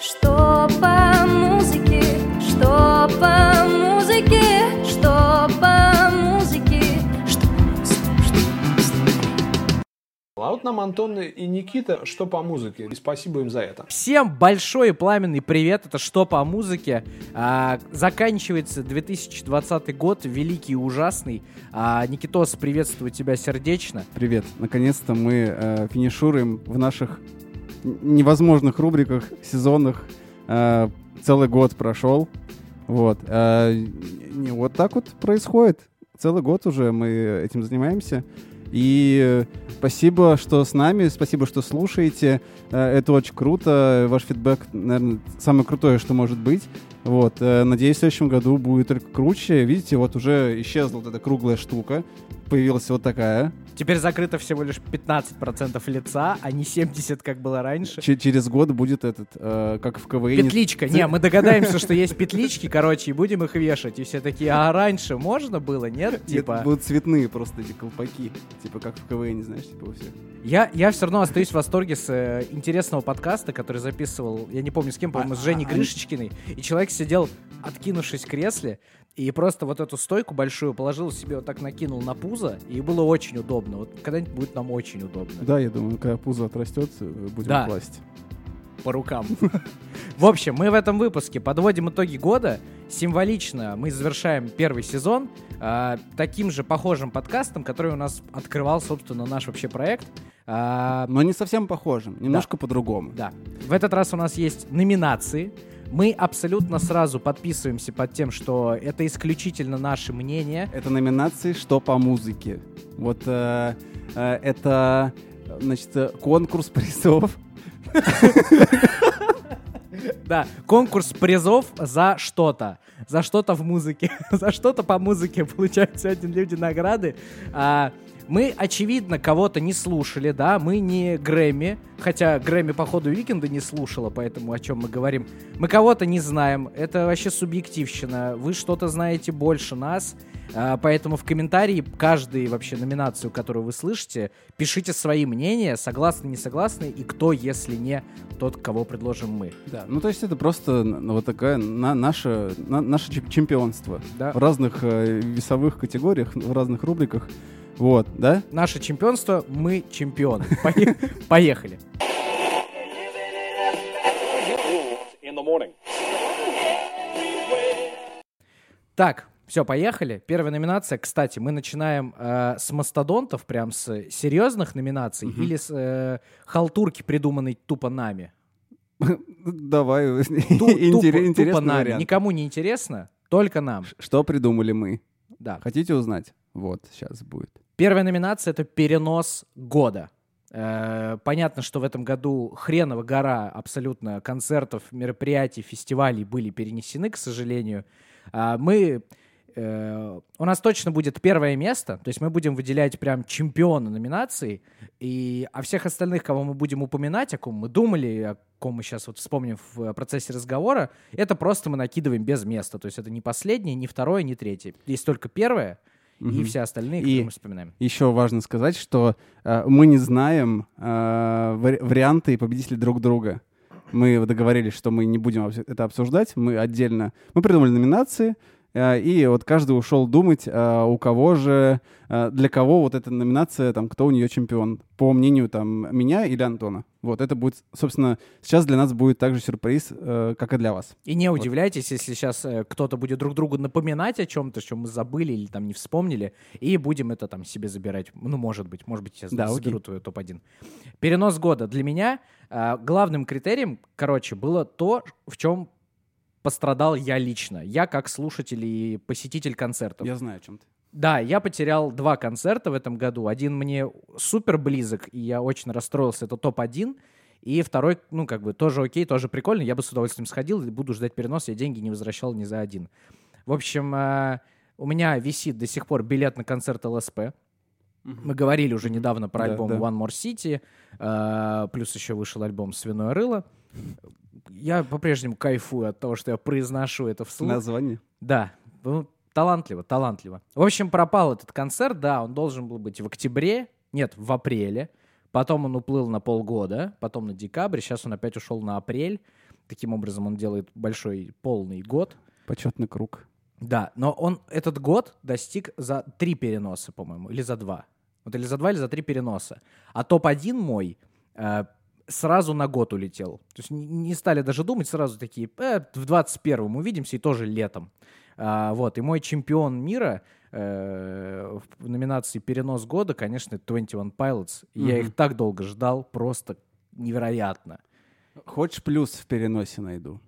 Что по музыке, что по музыке, что по музыке, что, что. А вот нам Антон и Никита, что по музыке. И спасибо им за это. Всем большой и пламенный привет, это «Что по музыке?». А, заканчивается 2020 год, великий и ужасный. А, Никитос, приветствую тебя сердечно. Привет. Наконец-то мы э, финишируем в наших невозможных рубриках, сезонах. Э, целый год прошел. Вот. Э, не, вот так вот происходит. Целый год уже мы этим занимаемся. И спасибо, что с нами, спасибо, что слушаете. Э, это очень круто. Ваш фидбэк, наверное, самое крутое, что может быть. Вот. э, Надеюсь, в следующем году будет только круче. Видите, вот уже исчезла вот эта круглая штука. Появилась вот такая. Теперь закрыто всего лишь 15% лица, а не 70%, как было раньше. Че- через год будет этот, э, как в КВН. Петличка. Не, мы догадаемся, что есть петлички, короче, и будем их вешать. И все такие, а раньше можно было, нет? Типа, будут цветные просто эти колпаки. Типа как в КВН, знаешь, типа у всех. я, я все равно остаюсь в восторге с э, интересного подкаста, который записывал, я не помню с кем, по-моему, с А- Женей а- Гришечкиной. И человек сидел, откинувшись в кресле, и просто вот эту стойку большую положил себе вот так накинул на пузо, и было очень удобно. Вот когда-нибудь будет нам очень удобно. Да, я думаю, когда пузо отрастет, э, будем Да. класть. по рукам. В общем, мы в этом выпуске подводим итоги года. Символично мы завершаем первый сезон а, таким же похожим подкастом, который у нас открывал, собственно, наш вообще проект. А, Но не совсем похожим, немножко по-другому. да. В этот раз у нас есть номинации. Мы абсолютно сразу подписываемся под тем, что это исключительно наше мнение. Это номинации «Что по музыке». Вот э, э, это, значит, э, конкурс призов. Да, конкурс призов за что-то. За что-то в музыке. за что-то по музыке получают сегодня люди награды. Мы, очевидно, кого-то не слушали, да, мы не Грэмми, хотя Грэмми, походу, Викенда не слушала, поэтому о чем мы говорим. Мы кого-то не знаем, это вообще субъективщина, вы что-то знаете больше нас, а, поэтому в комментарии каждой вообще номинацию, которую вы слышите, пишите свои мнения, согласны, не согласны, и кто, если не тот, кого предложим мы. Да, ну то есть это просто ну, вот такая на, наше, на- наше чемп- чемпионство. Да. В разных э, весовых категориях, в разных рубриках. Вот, да? Наше чемпионство, мы чемпионы. Пое- Поехали. Так, все, поехали. Первая номинация. Кстати, мы начинаем э, с мастодонтов, прям с серьезных номинаций, или с э, халтурки, придуманной тупо нами. Давай, Ту- интерес- тупо, интересный тупо нами. Никому не интересно, только нам. Что придумали мы? Да. Хотите узнать? Вот, сейчас будет. Первая номинация это перенос года. Э, Понятно, что в этом году хреново гора абсолютно концертов, мероприятий, фестивалей были перенесены, к сожалению. А Мы э, у нас точно будет первое место, то есть мы будем выделять прям чемпиона номинации, и а всех остальных, кого мы будем упоминать, о ком мы думали, о ком мы сейчас вот вспомним в процессе разговора, это просто мы накидываем без места, то есть это не последнее, не второе, не третье. Есть только первое, и Мгм. все остальные, И- которые мы вспоминаем. Еще важно сказать, что э, мы не знаем э, вари- варианты и победителей друг друга. Мы договорились, что мы не будем это обсуждать. Мы отдельно... Мы придумали номинации, и вот каждый ушел думать, э, у кого же, э, для кого вот эта номинация, там, кто у нее чемпион, по мнению там меня или Антона. Вот это будет, собственно, сейчас для нас будет также сюрприз, э, как и для вас. И не удивляйтесь, если сейчас э, кто-то будет друг другу напоминать о чем-то, что мы забыли или там не вспомнили, и будем это там себе забирать. Ну, может быть, может быть, сейчас Да, заберу твою топ-1. Перенос года. Для меня э, главным критерием, короче, было то, в чем пострадал я лично. Я как слушатель и посетитель концертов. Я знаю о чем ты. Да, я потерял два концерта в этом году. Один мне супер близок, и я очень расстроился. Это топ-1. И второй, ну, как бы, тоже окей, тоже прикольно. Я бы с удовольствием сходил буду ждать перенос. Я деньги не возвращал ни за один. В общем, э, у меня висит до сих пор билет на концерт ЛСП. Мы говорили уже недавно про Да, альбом да. One More City. э, плюс еще вышел альбом Свиное рыло. Я по-прежнему кайфую от того, что я произношу это вслух. Название? Да, ну, талантливо, талантливо. В общем, пропал этот концерт, да, он должен был быть в октябре, нет, в апреле. Потом он уплыл на полгода, потом на декабрь, сейчас он опять ушел на апрель. Таким образом, он делает большой полный год. Почетный круг. Да, но он этот год достиг за три переноса, по-моему, или за два. Вот или за два, или за три переноса. А топ-1 мой э, сразу на год улетел. То есть не, стали даже думать, сразу такие, э, в 21-м увидимся, и тоже летом. А, вот, и мой чемпион мира э, в номинации «Перенос года», конечно, это 21 Pilots. И Я их так долго ждал, просто невероятно. Хочешь плюс в переносе найду?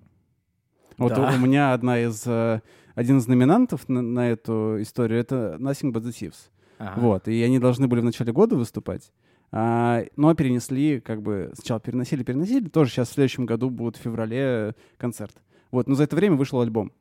Вот Да. у, у меня одна из, э, один из номинантов на, на эту историю — это Nothing But The Thieves. Ага. Вот, и они должны были в начале года выступать, а, но перенесли, как бы, сначала переносили, переносили, тоже сейчас в следующем году будет в феврале концерт. Вот, но за это время вышел альбом.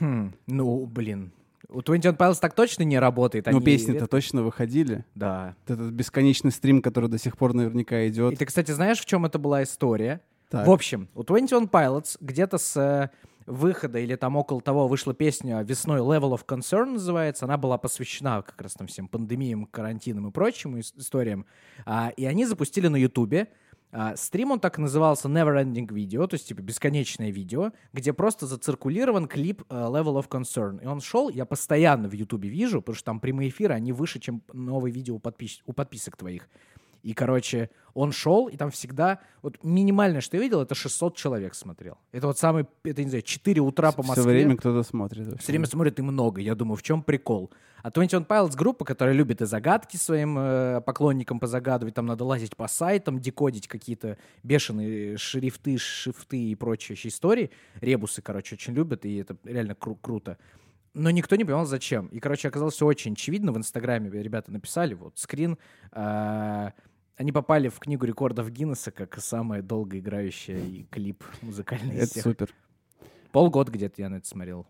Хм, ну, блин. У 21 Pilots так точно не работает. ну, они песни-то точно выходили. Да. Этот бесконечный стрим, который до сих пор наверняка идет. И ты, кстати, знаешь, в чем это была история? Так. В общем, у 21 Pilots где-то с э, выхода или там около того вышла песня весной Level of Concern называется. Она была посвящена как раз там всем пандемиям, карантинам и прочим ис- историям. А, и они запустили на Ютубе а, стрим, он так и назывался Never Ending Video, то есть типа бесконечное видео, где просто зациркулирован клип э, Level of Concern. И он шел, я постоянно в Ютубе вижу, потому что там прямые эфиры, они выше, чем новые видео у, подпис- у подписок твоих. И, короче, он шел, и там всегда... Вот минимальное, что я видел, это 600 человек смотрел. Это вот самый, это, не знаю, 4 утра по Все Москве. время кто-то смотрит. Все время смотрят и много. Я думаю, в чем прикол? А 21 Pilots группа, которая любит и загадки своим э, поклонникам позагадывать, там надо лазить по сайтам, декодить какие-то бешеные шрифты, шифты и прочие истории. Ребусы, короче, очень любят, и это реально кру- круто. Но никто не понимал, зачем. И, короче, оказалось все очень очевидно. В Инстаграме ребята написали, вот, скрин. э, они попали в книгу рекордов Гиннесса как самая долго играющая и клип музыкальный Это всех. супер. Полгода где-то я на это смотрел.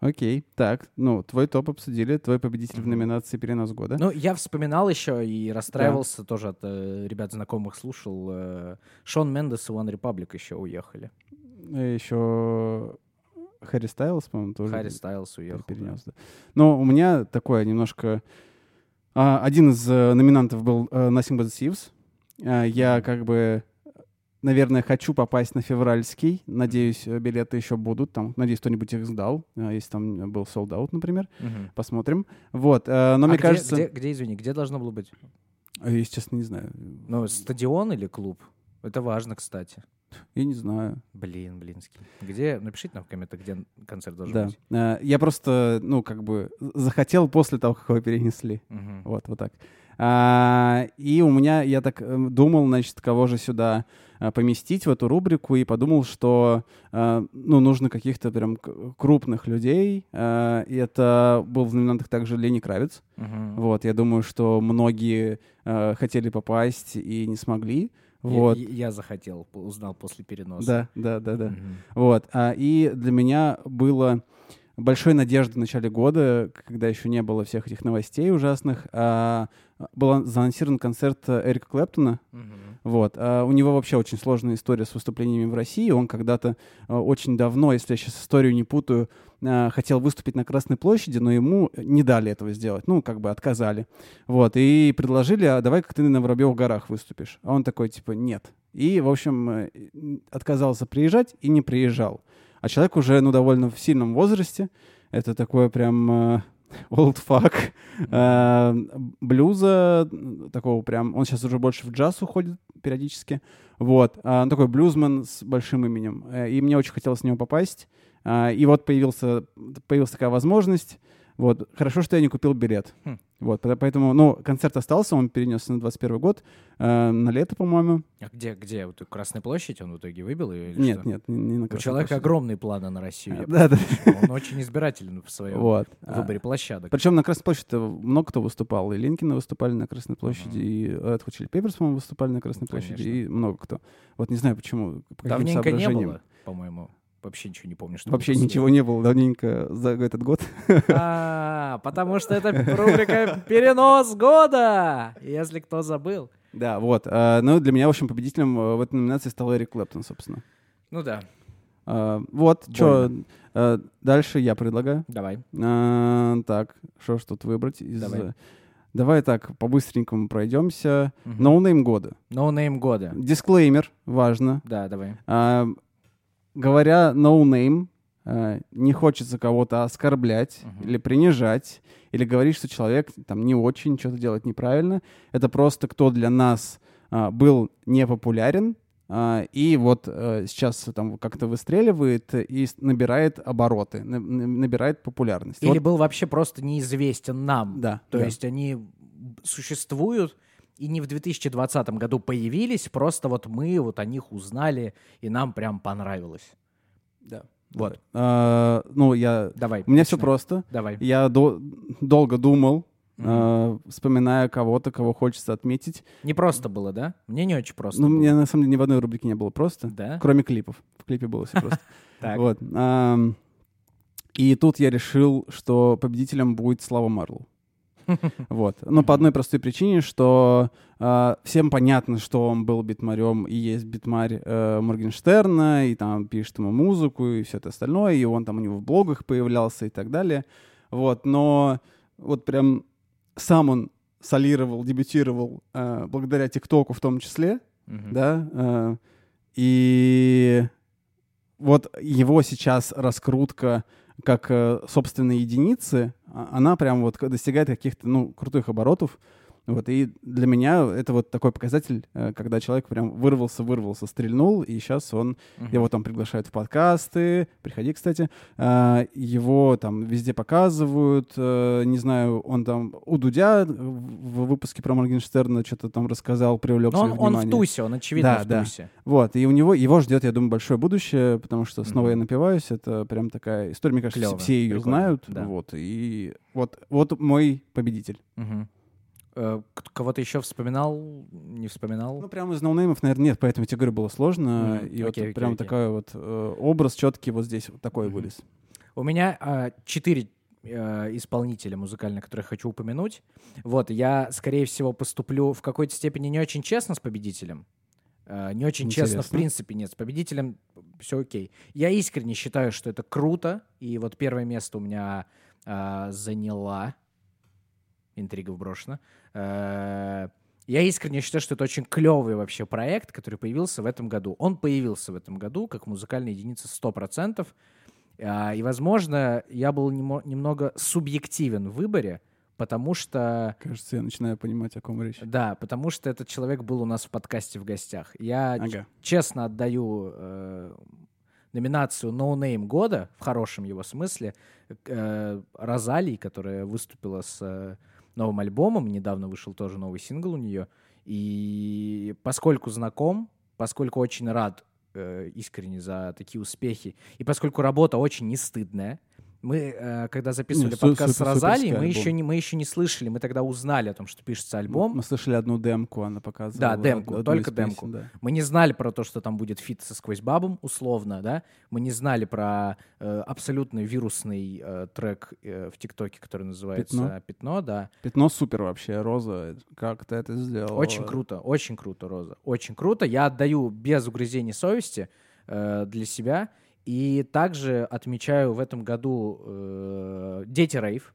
Окей, так, ну, твой топ обсудили, твой победитель в Мгм. номинации «Перенос года». Ну, я вспоминал еще и расстраивался тоже от э, ребят знакомых слушал. э, Шон Мендес и One Republic еще уехали. Еще Харри Стайлз, по-моему, тоже Харри Стайлс уехал. да. перенес. да. Но у меня такое немножко... а, один из э, номинантов был э, Nothing But Thieves. А, я как бы, наверное, хочу попасть на февральский. Надеюсь, э, билеты еще будут. Там, надеюсь, кто-нибудь их сдал. а, Если там был sold out, например. Мгм. Посмотрим. Вот. э, Но А мне где, кажется... Где, где, извини, где должно было быть? Я, честно, не знаю. Ну, стадион или клуб? Это важно, кстати. Я не знаю. Блин, блинский. Где? Напишите нам в комментах, где концерт должен Да. быть. Э, Я просто, ну, как бы захотел после того, как его перенесли. Мгм. Вот, вот так. А, и у меня, я так э, думал, значит, кого же сюда а, поместить в эту рубрику, и подумал, что, а, ну, нужно каких-то прям крупных людей. А, и это был в номинантах также Лени Кравец. Мгм. Вот, я думаю, что многие а, хотели попасть и не смогли. Вот. Я, я захотел, узнал после переноса. Да, да, да, да. Мгм. Вот. а, И для меня было большой надеждой в начале года, когда еще не было всех этих новостей ужасных, а, был заанонсирован концерт э, Эрика Клэптона. Мгм. Вот. а, У него вообще очень сложная история с выступлениями в России. Он когда-то э, очень давно, если я сейчас историю не путаю, хотел выступить на Красной площади, но ему не дали этого сделать. Ну, как бы отказали. Вот. И предложили, а давай как ты на Воробьевых горах выступишь. А он такой, типа, нет. И, в общем, э, отказался приезжать и не приезжал. А человек уже, ну, довольно в сильном возрасте. Это такое прям э, old fuck э, блюза, такого прям... Он сейчас уже больше в джаз уходит периодически. Вот. А, он такой блюзмен с большим именем. И мне очень хотелось в него попасть. А, И вот появился, появилась такая возможность. Вот. Хорошо, что я не купил билет. Хм. Вот. по- Поэтому, ну, концерт остался, он перенесся на 21 год, э, на лето, по-моему. А где, где? Вот Красная площадь он в итоге выбил? ее или Нет, что? нет, не, не на У Красной человека площади. огромные планы на Россию. я Да, да. Он очень избирателен в своем Вот. А, выборе площадок. Причем на Красной площади много кто выступал. И Ленкина выступали на Красной площади, и Red Hot Chili Peppers, по-моему, выступали на Красной площади, Конечно. и много кто. Вот не знаю почему. Давненько не было, по-моему. Вообще ничего не помню. Что Вообще ничего не было давненько за этот год. А, потому что это рубрика «Перенос года», если кто забыл. Да, вот. А, Ну, для меня, в общем, победителем э, в этой номинации стал Эрик Клэптон, собственно. Ну да, А, Вот, что дальше я предлагаю. давай. А, Так, что ж тут выбрать? из- Давай. Давай так, по-быстренькому пройдемся. No name года. No name года. Дисклеймер, важно. Да, давай. А, говоря no name, э, не хочется кого-то оскорблять Мгм. или принижать, или говорить, что человек там не очень что-то делает неправильно. Это просто кто для нас а, был непопулярен, а, и вот э, сейчас там как-то выстреливает и набирает обороты, на- на- набирает популярность. Или Вот, был вообще просто неизвестен нам. да, То да. есть они существуют и не в 2020 году появились, просто вот мы вот о них узнали, и нам прям понравилось. Да. Вот. А, ну, я... Давай. У меня все начинай. просто. Давай. Я до- долго думал, Мгм. э, вспоминая кого-то, кого хочется отметить. Не просто было, да? Мне не очень просто Ну, было. мне на самом деле ни в одной рубрике не было просто, Да? кроме клипов. В клипе было все просто. Так. Вот. И тут я решил, что победителем будет Слава Марлоу. Вот. Но по одной простой причине, что а, всем понятно, что он был битмарем и есть битмарь э, Моргенштерна, и там пишет ему музыку и все это остальное, и он там у него в блогах появлялся и так далее. Вот. Но вот прям сам он солировал, дебютировал э, благодаря ТикТоку в том числе, Мгм. да, э, и вот его сейчас раскрутка как э, собственной единицы, она прям вот достигает каких-то, ну, крутых оборотов, вот, и для меня это вот такой показатель, э, когда человек прям вырвался, вырвался, стрельнул, и сейчас он, Мгм. его там приглашают в подкасты, приходи, кстати, а, его там везде показывают, э, не знаю, он там у Дудя в выпуске про Моргенштерна что-то там рассказал, привлек Но он, себе он в внимание. тусе, он очевидно Да, в да. тусе. Вот, и у него, его ждет, я думаю, большое будущее, потому что снова Мгм. я напиваюсь, это прям такая история, мне кажется, все- Клёво, все ее прикольно, знают, да. вот, и вот, вот мой победитель. Мгм. Э, Кого-то еще вспоминал, не вспоминал? Ну, прям из ноунеймов, наверное, нет, поэтому тебе говорю, было сложно, Мгм, и вот окей, окей, прям окей. такой вот э, образ четкий вот здесь вот такой Мгм. вылез. У меня а, четыре э, исполнителя музыкальных, которых хочу упомянуть. Вот, я, скорее всего, поступлю в какой-то степени не очень честно с победителем. Э, не очень честно, в Интересно. принципе, нет. С победителем все окей. Я искренне считаю, что это круто. И вот первое место у меня а, заняла. Интрига вброшена. Э, я искренне считаю, что это очень клевый вообще проект, который появился в этом году. Он появился в этом году как музыкальная единица 100%. А, И, возможно, я был немного субъективен в выборе, потому что... Кажется, я начинаю понимать, о ком речь. Да, потому что этот человек был у нас в подкасте в гостях. Я Ага. честно отдаю э, номинацию No Name года, в хорошем его смысле, э, Розалии, которая выступила с э, новым альбомом. Недавно вышел тоже новый сингл у нее. И поскольку знаком, поскольку очень рад э, искренне за такие успехи, и поскольку работа очень не стыдная, мы, э, когда записывали Не, су- подкаст с Розалией, мы еще, не, мы еще не слышали, мы тогда узнали о том, что пишется альбом. Мы слышали одну демку, она показывала. Да, демку, одну только из песен, демку. да. Мы не знали про то, что там будет фит со сквозь бабом, условно, да. Мы не знали про э, абсолютно вирусный э, трек э, в ТикТоке, который называется Пятно. «Пятно», да. Пятно супер вообще, Роза, как ты это сделал? Очень круто, очень круто, Роза. Очень круто. Я отдаю без угрызений совести э, для себя. И также отмечаю в этом году э, «Дети рейв».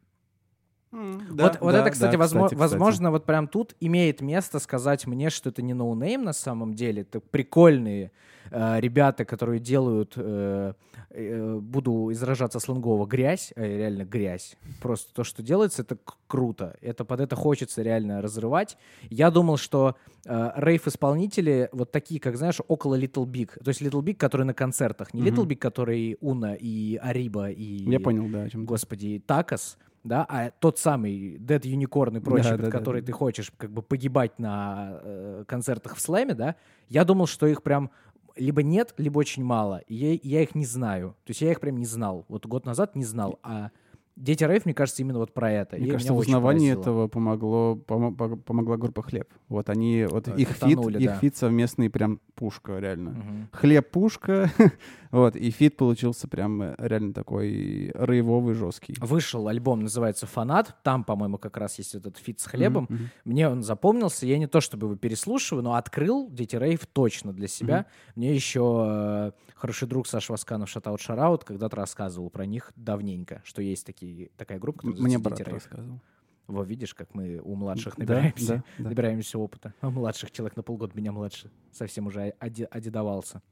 Вот, вот это, кстати, возмо- возможно, вот прям тут имеет место сказать мне, что это не no name на самом деле. Это прикольные э, ребята, которые делают, э, э, буду выражаться сленгово, грязь, э, реально грязь. Просто то, что делается, это круто. Это под это хочется реально разрывать. Я думал, что э, рейв-исполнители вот такие, как, знаешь, около Little Big. То есть Little Big, который на концертах. Не Мгм. Little Big, который Уна и Ариба и... Я понял, да, господи, Такос, да, а тот самый Dead Unicorn и прочий, Да, под да, да, который да. ты хочешь как бы погибать на э, концертах в слэме, да, я думал, что их прям либо нет, либо очень мало. И я, я их не знаю. То есть я их прям не знал. Вот год назад не знал. А Дети Рейв, мне кажется, именно вот про это. Мне И кажется, в узнавании поразило. этого помогло, помо- по- помогла группа Хлеб. Вот они, вот Э, их фит, катанули, их да. фит совместный прям пушка, реально. Мгм. Хлеб пушка, вот, и фит получился прям э, реально такой рейвовый, жесткий. Вышел альбом, называется «Фанат». Там, по-моему, как раз есть этот фит с хлебом. Мгм. Мне он запомнился. Я не то чтобы его переслушиваю, но открыл Дети Рейв точно для себя. Мне еще э, хороший друг Саша Васканов, shoutout, shoutout, когда-то рассказывал про них давненько, что есть такие, такая группа, которая Мне брат «Дети Рейв». рассказывал. Во, видишь, как мы у младших набираемся, да, да. набираемся опыта. А младших человек на полгода меня младше. Совсем уже оди- одедовался.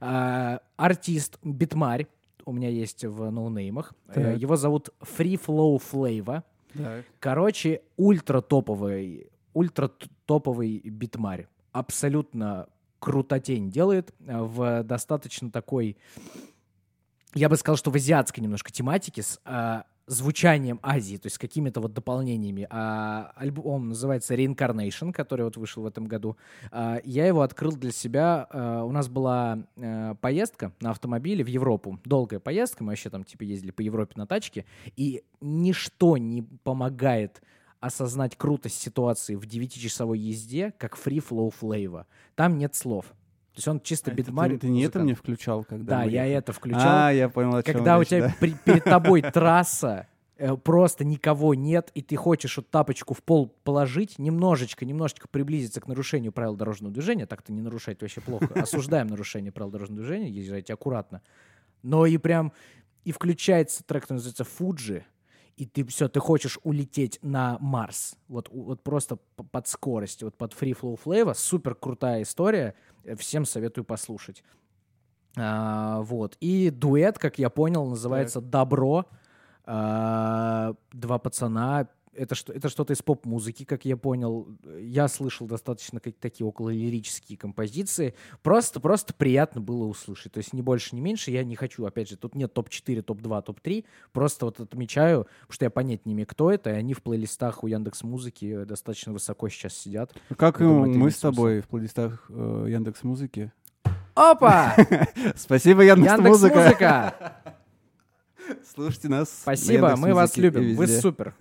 А, артист, битмарь, у меня есть в ноунеймах. Э, Так. Его зовут Free Flow Flavor. Так. Короче, ультра топовый, ультра топовый битмарь. Абсолютно крутотень делает э, в достаточно такой, я бы сказал, что в азиатской немножко тематике с э, звучанием Азии, то есть какими-то вот дополнениями. А, альбом называется Reincarnation, который вот вышел в этом году. А, я его открыл для себя. а, у нас была э, поездка на автомобиле в Европу. Долгая поездка. Мы вообще там типа ездили по Европе на тачке. И ничто не помогает осознать крутость ситуации в 9-часовой езде, как Free Flow Flavor. Там нет слов. То есть он чисто А это битмарь. ты, ты не это мне включал, когда Да, мы я это включал. А, я понял, о чем Когда у речь, тебя да. при- перед тобой трасса, э, просто никого нет, и ты хочешь вот тапочку в пол положить, немножечко, немножечко приблизиться к нарушению правил дорожного движения, так-то не нарушать вообще плохо, осуждаем нарушение правил дорожного движения, езжайте аккуратно. Но и прям, и включается трек, который называется «Фуджи», и ты все, ты хочешь улететь на Марс. Вот, вот просто под скорость, вот под Free Flow Flavor. Супер крутая история. э, Всем советую послушать. А, вот. И дуэт, как я понял, называется «Добро». А, два пацана. Это, что, это что-то из поп-музыки, как я понял. Я слышал достаточно как, такие около лирические композиции. Просто, просто приятно было услышать. То есть ни больше, ни меньше. Я не хочу, опять же, тут нет топ-4, топ-2, топ-3. Просто вот отмечаю, потому что я понять не имею, кто это. И они в плейлистах у Яндекс Музыки достаточно высоко сейчас сидят. Как и Я думаю, мы с тобой в плейлистах э, Яндекс Музыки. Опа! Спасибо, Яндекс Музыка. Слушайте нас. на Спасибо, мы вас любим. Вы супер.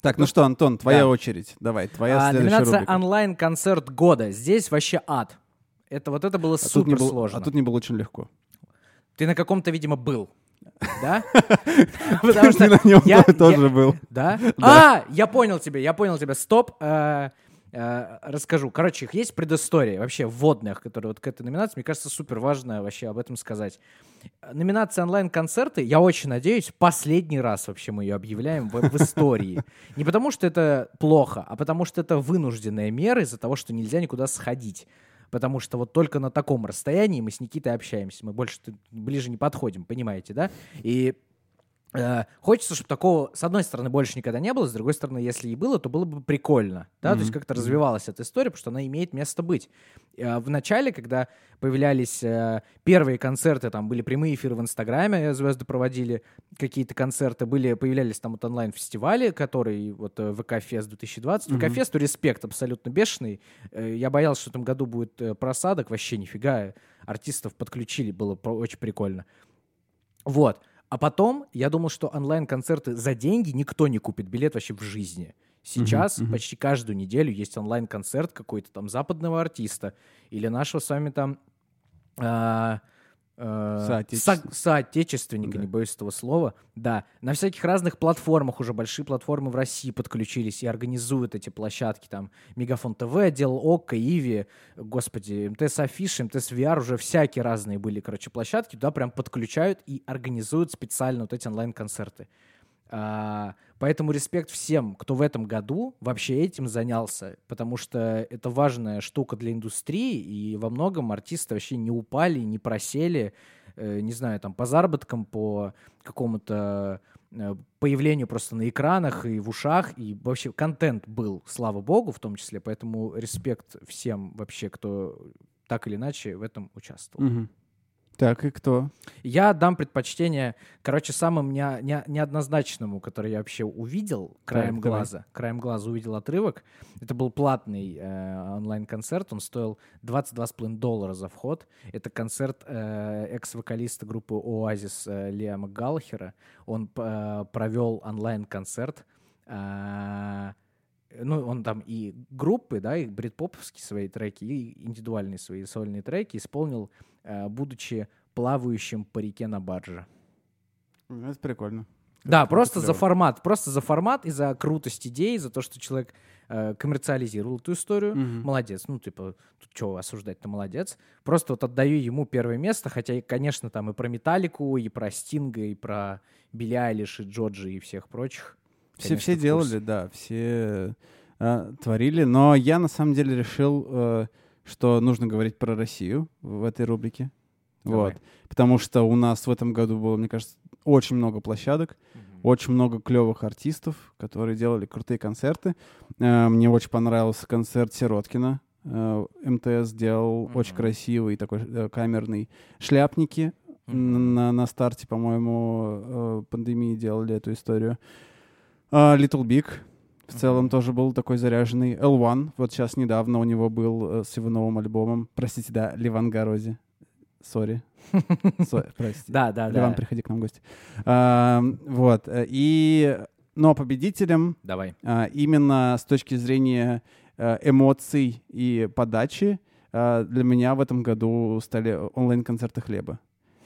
Так, ну что, Антон, твоя Да. очередь. Давай, твоя А, следующая номинация рубрика. онлайн-концерт года. Здесь вообще ад. Это вот это было А супер сложно. а тут не было очень легко. Ты на каком-то, видимо, был. Да? Потому Ты на нем тоже был. Да? А, я понял тебя, я понял тебя. Стоп. Э, э, Расскажу. Короче, их есть предыстория вообще вводных, которые вот к этой номинации. Мне кажется, супер важно вообще об этом сказать. Номинация онлайн-концерты, я очень надеюсь, последний раз вообще мы ее объявляем в, в истории. Не потому, что это плохо, а потому, что это вынужденная мера из-за того, что нельзя никуда сходить. Потому что вот только на таком расстоянии мы с Никитой общаемся. Мы больше ближе не подходим, понимаете, да? И э, хочется, чтобы такого, с одной стороны, больше никогда не было, с другой стороны, если и было, то было бы прикольно, да, то есть как-то развивалась эта история, потому что она имеет место быть. Э, в начале, когда появлялись э, первые концерты, там были прямые эфиры в Инстаграме, э, звезды проводили какие-то концерты, были, появлялись там вот онлайн-фестивали, который вот э, ВК-фест 2020, ВК-фесту респект абсолютно бешеный, Э, я боялся, что в этом году будет э, просадок, вообще нифига, артистов подключили, было очень прикольно. Вот. А потом я думал, что онлайн-концерты за деньги никто не купит билет вообще в жизни. Сейчас мгм. почти каждую неделю есть онлайн-концерт какой-то там западного артиста или нашего с вами там а, Соотечественника. со- соотечественника, Да. не боюсь этого слова. Да, на всяких разных платформах уже большие платформы в России подключились и организуют эти площадки. Там Мегафон ТВ, отдел ОККО, Иви, господи, МТС Афиш, МТС VR, уже всякие разные были, короче, площадки. Туда прям подключают и организуют специально вот эти онлайн-концерты. А, поэтому респект всем, кто в этом году вообще этим занялся, потому что это важная штука для индустрии, и во многом артисты вообще не упали, не просели, э, не знаю, там, по заработкам, по какому-то э, появлению просто на экранах и в ушах, и вообще контент был, слава богу, в том числе, поэтому респект всем вообще, кто так или иначе в этом участвовал. Мгм. Так, и кто? Я дам предпочтение, короче, самому не- не- неоднозначному, который я вообще увидел краем Так, давай. глаза. Краем глаза увидел отрывок. Это был платный э, онлайн-концерт. Он стоил 22,5 доллара за вход. Это концерт э, экс-вокалиста группы Оазис э, Лиама Галлахера. Он э, провел онлайн-концерт. э, ну, он там и группы, да, и брит-поповские свои треки, и индивидуальные свои сольные треки исполнил, э, будучи плавающим по реке на барже. Ну, Это прикольно. Да, Это просто за формат, просто за формат и за крутость идеи, за то, что человек э, коммерциализировал эту историю. Мгм. Молодец. Ну, типа, тут что осуждать-то молодец. Просто вот отдаю ему первое место, хотя, конечно, там и про Металлику, и про Стинга, и про Билли Айлиш, и Джорджи, и всех прочих. Все, конечно, все делали, да, все э, творили. Но я на самом деле решил, э, что нужно говорить про Россию в этой рубрике. Давай. Вот. Потому что у нас в этом году было, мне кажется, очень много площадок, очень много клевых артистов, которые делали крутые концерты. Э, Мне очень понравился концерт Сироткина. Э, МТС делал очень Мгм. красивый такой э, камерный. Шляпники Мгм. на, на старте, по-моему, э, пандемии делали эту историю. А, Little Big в целом тоже был такой заряженный. L1, вот сейчас недавно у него был э, с его новым альбомом. Простите, да, Ливан Горози. Сори. Со- Простите. Да, да, Ливан, да. приходи к нам в гости. Вот. э, И... Но победителем Давай. а, именно с точки зрения э, эмоций и подачи для меня в этом году стали онлайн-концерты хлеба.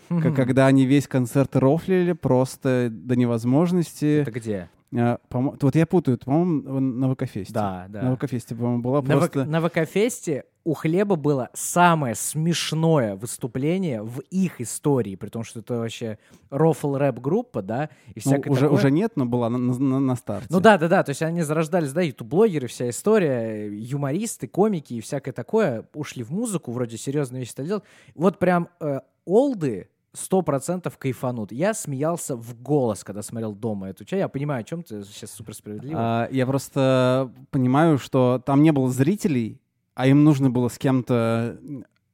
Когда они весь концерт рофлили просто до невозможности. Это где? По-мо- Вот я путаю, по-моему, на ВК-фесте. Да, да. На ВК-фесте, по-моему, была На, просто... На ВК-фесте у Хлеба было самое смешное выступление в их истории, при том, что это вообще рофл рэп группа, да, и Ну, всякое уже, такое. уже нет, но была на, на- на старте. Ну да, да, да, то есть они зарождались, да, ютуб-блогеры, вся история, юмористы, комики и всякое такое, ушли в музыку, вроде серьезные вещи стали делать. Вот прям э, олды сто процентов кайфанут. Я смеялся в голос, когда смотрел дома эту часть. Я понимаю, о чем ты сейчас супер справедливо. А, я просто понимаю, что там не было зрителей, а им нужно было с кем-то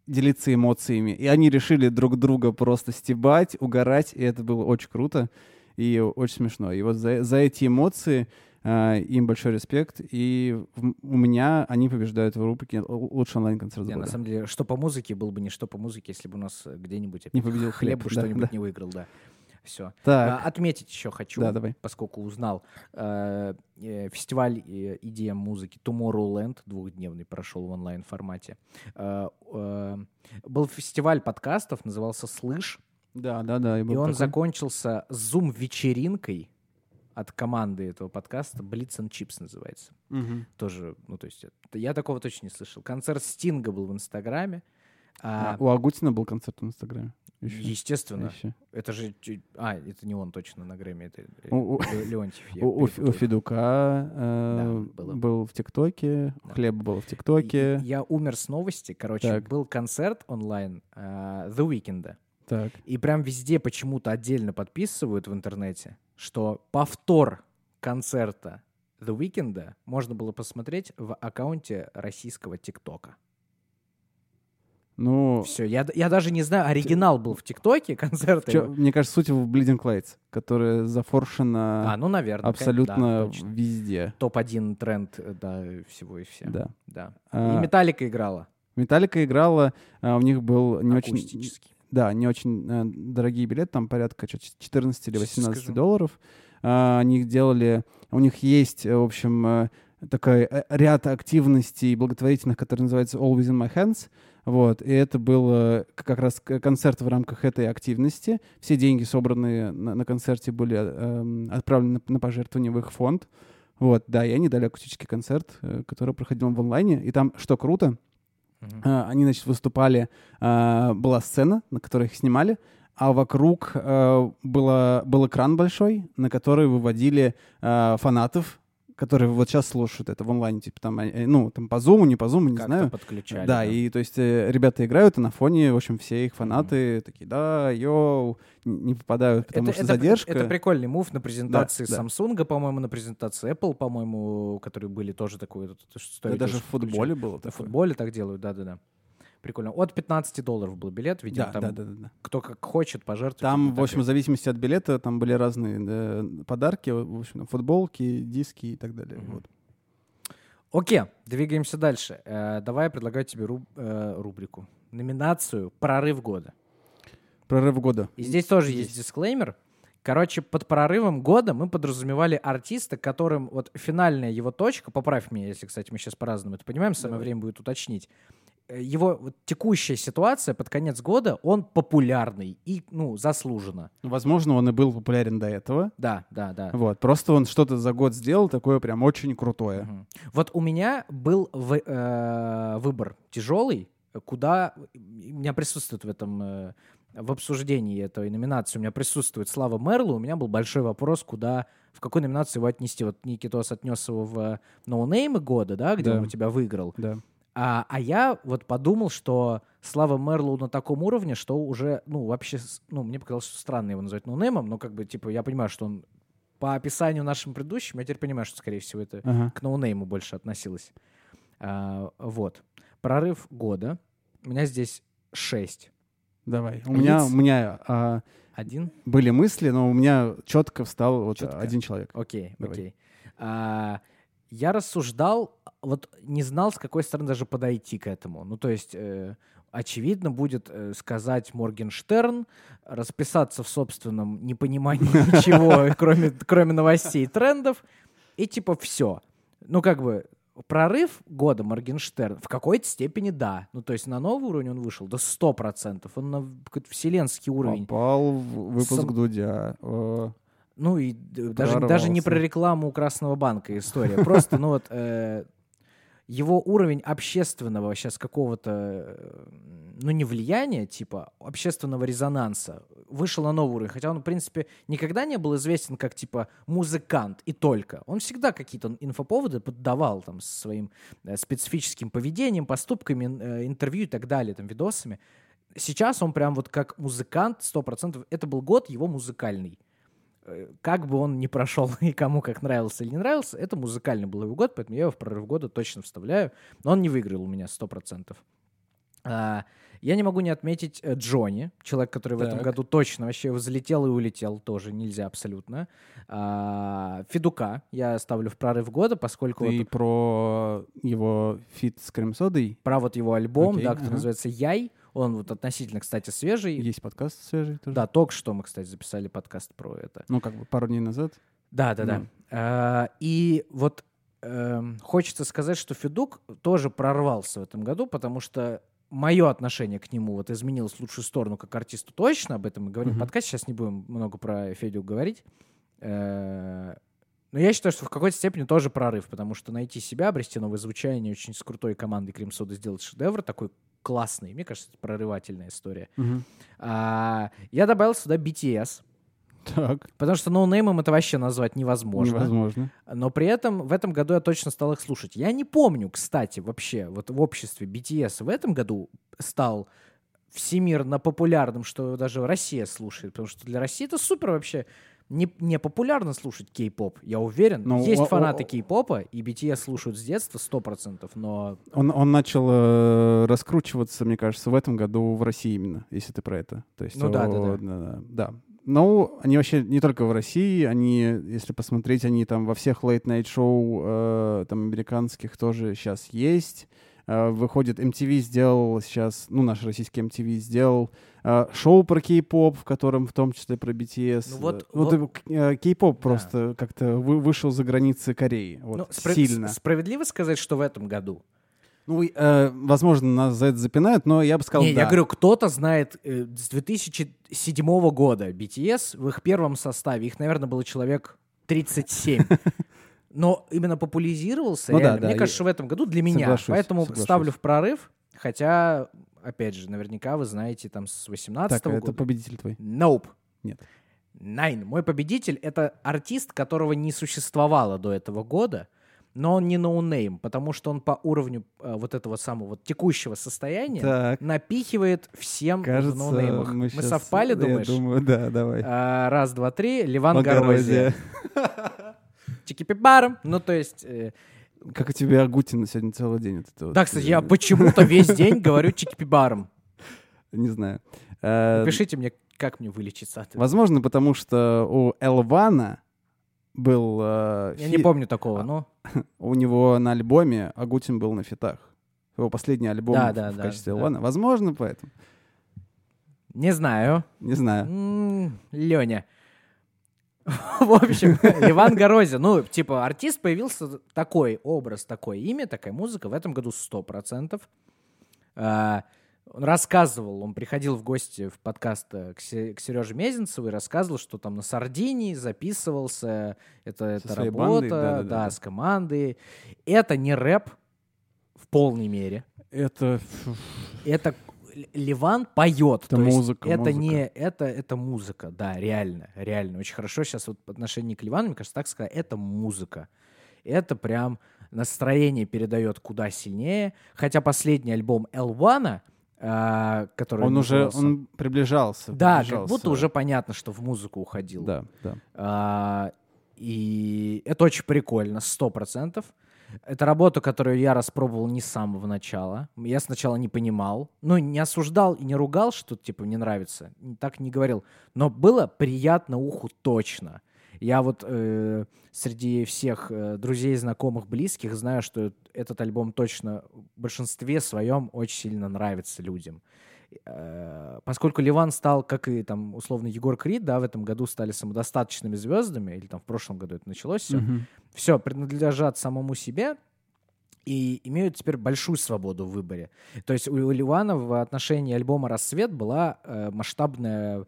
делиться эмоциями. И они решили друг друга просто стебать, угорать, и это было очень круто и очень смешно. И вот за, за эти эмоции им большой респект. И у меня они побеждают в рубрике «Л- лучший онлайн-концерт Не, на года. самом деле, что по музыке, был бы не что по музыке, если бы у нас э, где-нибудь Не победил хлеб хлеб, да, что-нибудь да. не выиграл, да. Все. Так, отметить еще хочу, Да, давай. поскольку узнал. э, э, фестиваль э, EDM музыки Tomorrowland двухдневный прошел в онлайн формате. Э, э, был фестиваль подкастов, назывался «Слышь», да, да, да. и был он такой. закончился зум-вечеринкой от команды этого подкаста Blitz and Chips называется. Мгм. Тоже, ну, то есть, я такого точно не слышал. Концерт Стинга был в Инстаграме. а, А, у Агутина был концерт в Инстаграме. Ещё. естественно. Ещё. Это же... А, это не он точно на Грэмми, это э, У- Ле- Леонтьев. У, у. Федука э, Да, было. был в ТикТоке, Да. Хлеба был в ТикТоке. Я умер с новости. Короче, Так. был концерт онлайн э, The Weeknd. Так. И прям везде почему-то отдельно подписывают в интернете, что повтор концерта The Weeknd можно было посмотреть в аккаунте российского ТикТока. Ну, Все, я, я даже не знаю, оригинал был в ТикТоке чё- его. мне кажется, суть в Bleeding Lights, которая зафоршена А, ну, наверное. абсолютно везде. Топ-1 тренд, э, да, всего и вся. Да. Да. А, И Металлика играла. Металлика играла, а, у них был не очень. Да, не очень э, дорогие билеты, там порядка чё, 14 или Щас 18 скажу. долларов. А, Они делали, у них есть, э, в общем, э, такой э, ряд активностей благотворительных, который называется All Within My Hands. Вот, и это был э, как раз концерт в рамках этой активности. Все деньги, собранные на, на концерте, были э, эм, отправлены на, на пожертвование в их фонд. Вот, да, и они дали акустический концерт, э, который проходил в онлайне. И там, что круто, А, Они, значит, выступали, а, была сцена, на которой их снимали, а вокруг а, было, был экран большой, на который выводили фанатов, которые вот сейчас слушают это в онлайне, типа там, э, ну, там по зуму, не по зуму, не знаю. подключали. Да, и то есть э, ребята играют, и на фоне, в общем, все их фанаты такие, да, йоу, не попадают, потому это, что это задержка. Это прикольный мув на презентации Да, да. Samsung, по-моему, на презентации Apple, по-моему, которые были тоже такой. что Да даже в футболе было такое. футболе так делают, да-да-да. Прикольно. От 15 долларов был билет, видимо, Да, там да, да, да, да. кто как хочет пожертвовать. Там, в общем, в зависимости от билета, там были разные э, подарки, в общем, футболки, диски и так далее. Мгм. Вот. Окей, двигаемся дальше. Э, давай я предлагаю тебе руб- э, рубрику. Номинацию «Прорыв года». Прорыв года. И здесь тоже есть дисклеймер. Короче, под прорывом года мы подразумевали артиста, которым вот финальная его точка, поправь меня, если, кстати, мы сейчас по-разному это понимаем, самое время будет уточнить. Э, Его вот текущая ситуация под конец года, он популярный и, ну, заслуженно. Возможно, он и был популярен до этого. Да, да, да. Вот. Просто он что-то за год сделал такое прям очень крутое. Мгм. Вот у меня был в- э, выбор тяжелый, куда у меня присутствует в этом э, в обсуждении этой номинации у меня присутствует Слава Мерлу, у меня был большой вопрос, куда, в какой номинации его отнести. Вот Никитос отнес его в ноунеймы года, да, где Да. он у тебя выиграл. Да. А, а я вот подумал, что Слава Мерлоу на таком уровне, что уже, ну, вообще, ну, мне показалось, что странно его называть ноунеймом, но как бы, типа, я понимаю, что он по описанию нашим предыдущим, я теперь понимаю, что, скорее всего, это Ага. к ноунейму больше относилось. А, вот. Прорыв года. У меня здесь 6. Давай. У меня, Лиц? у меня а, Один? были мысли, но у меня четко встал вот Чётко. один человек. Окей, Давай. окей. А, я рассуждал, вот не знал, с какой стороны даже подойти к этому. Ну, то есть, э, очевидно, будет э, сказать Моргенштерн, расписаться в собственном непонимании ничего, кроме, кроме новостей и трендов, и типа все. Ну, как бы, прорыв года Моргенштерн в какой-то степени да. Ну, то есть на новый уровень он вышел до 100%. Он на какой-то вселенский уровень. Попал в выпуск Сам- Дудя. Ну и даже, даже не про рекламу Красного банка история. Просто, ну вот, э, его уровень общественного сейчас какого-то, э, ну не влияния, типа общественного резонанса, вышел на новый уровень. Хотя он, в принципе, никогда не был известен как, типа, музыкант и только. Он всегда какие-то инфоповоды поддавал там своим э, специфическим поведением, поступками, э, интервью и так далее, там, видосами. Сейчас он прям вот как музыкант, 100%. Это был год его музыкальный как бы он ни прошел и кому как нравился или не нравился, это музыкальный был его год, поэтому я его в прорыв года точно вставляю. Но он не выиграл у меня 100%. А, я не могу не отметить э, Джонни, человек, который в этом Так. году точно вообще взлетел и улетел, тоже нельзя абсолютно. А, Федука я ставлю в прорыв года, поскольку Ты вот про его фит с крем-содой? про вот его альбом, Окей, да, который ага. называется «Яй», он вот относительно, кстати, свежий. Есть подкаст свежий тоже? Да, только что мы, кстати, записали подкаст про это. Ну, как бы пару дней назад. Да, да, да. Ну. А, И вот эм, хочется сказать, что Федук тоже прорвался в этом году, потому что мое отношение к нему вот изменилось в лучшую сторону как артисту точно, об этом мы говорим в Мгм. подкасте, сейчас не будем много про Федю говорить. Э, Но я считаю, что в какой-то степени тоже прорыв, потому что найти себя, обрести новое звучание, очень с крутой командой Крем Сода сделать шедевр такой классный. Мне кажется, это прорывательная история. Мгм. А, Я добавил сюда BTS, Так, потому что ноунеймом это вообще назвать невозможно. невозможно. Но при этом в этом году я точно стал их слушать. Я не помню, кстати, вообще, вот в обществе BTS в этом году стал всемирно популярным, что даже Россия слушает, потому что для России это супер вообще не, не популярно слушать кей-поп, я уверен. Ну, Есть о- фанаты о- кей-попа, и BTS слушают с детства 100%, но Он, он начал э, раскручиваться, мне кажется, в этом году в России именно, если ты про это. То есть, Ну да, да, о, да. да. да. Ну, они вообще не только в России, они, если посмотреть, они там во всех late-night шоу э, там американских тоже сейчас есть. Э, выходит, MTV сделал сейчас, ну, наш российский MTV сделал э, шоу про кей-поп, в котором в том числе про BTS. Ну вот- ну, вот- ты, э, кей-поп Да. просто как-то вы- вышел за границы Кореи. Вот, ну, спра- сильно. справедливо сказать, что в этом году. Ну, э, возможно, нас за это запинают, но я бы сказал, Не, да. я говорю, кто-то знает э, с 2007 года BTS в их первом составе. Их, наверное, было человек 37. Но именно популяризировался Ну да, реально. да, Мне я кажется, в этом году для меня. соглашусь, Поэтому соглашусь. ставлю в прорыв. Хотя, опять же, наверняка вы знаете там с 18 Так, это года. победитель твой. Nope. Нет. Найн. Мой победитель — это артист, которого не существовало до этого года, но он не ноунейм, потому что он по уровню э, вот этого самого вот текущего состояния Так, напихивает всем в кажется, ноунеймах. мы, Мы, щас- совпали, я думаешь? думаю, да, давай. А, раз, два, три. Ливан Магорозия. Горозия. Чики-пипаром. Ну, то есть... э, Как у тебя Агутина сегодня целый день? Вот это вот, Да, кстати, я э, почему-то весь день говорю чики-пипаром. Не знаю. Э, Пишите мне, как мне вылечиться от этого. Возможно, потому что у Элвана был... э, Я фи- не помню такого, но... У него на альбоме Агутин был на фитах. Его последний альбом Да, в- да, в да, качестве да. Элвана. Возможно, поэтому. Не знаю. Не знаю. Леня. В общем, Иван Горозия. Ну, типа, артист появился такой образ, такое имя, такая музыка в этом году 100%. А, Он рассказывал, он приходил в гости в подкаст э, к, Се- к Сереже Мезенцеву и рассказывал, что там на Сардинии записывался, это, это своей работа, бандой, да, да-да-да. с командой. Это не рэп в полной мере. Это... Это, Ливан поет. Это музыка, Это музыка. не это, это музыка, да, реально, реально. Очень хорошо сейчас вот по отношению к Ливану, мне кажется, так сказать, это музыка. Это прям настроение передает куда сильнее. Хотя последний альбом Элвана, а, который Он уже он приближался. да, как приближался. будто уже понятно, что в музыку уходил. Да, да. А, и это очень прикольно, сто процентов. Это работа, которую я распробовал не с самого начала. Я сначала не понимал, ну, не осуждал и не ругал, что, типа, не нравится. Так не говорил. Но было приятно уху точно. Я вот э, среди всех э, друзей, знакомых, близких знаю, что этот альбом точно в большинстве своем очень сильно нравится людям. Э, поскольку Ливан стал, как и там условно Егор Крид, да, в этом году стали самодостаточными звездами, или там в прошлом году это началось все, Мгм. все, принадлежат самому себе и имеют теперь большую свободу в выборе. То есть у, у Ливана в отношении альбома «Рассвет» была э, масштабная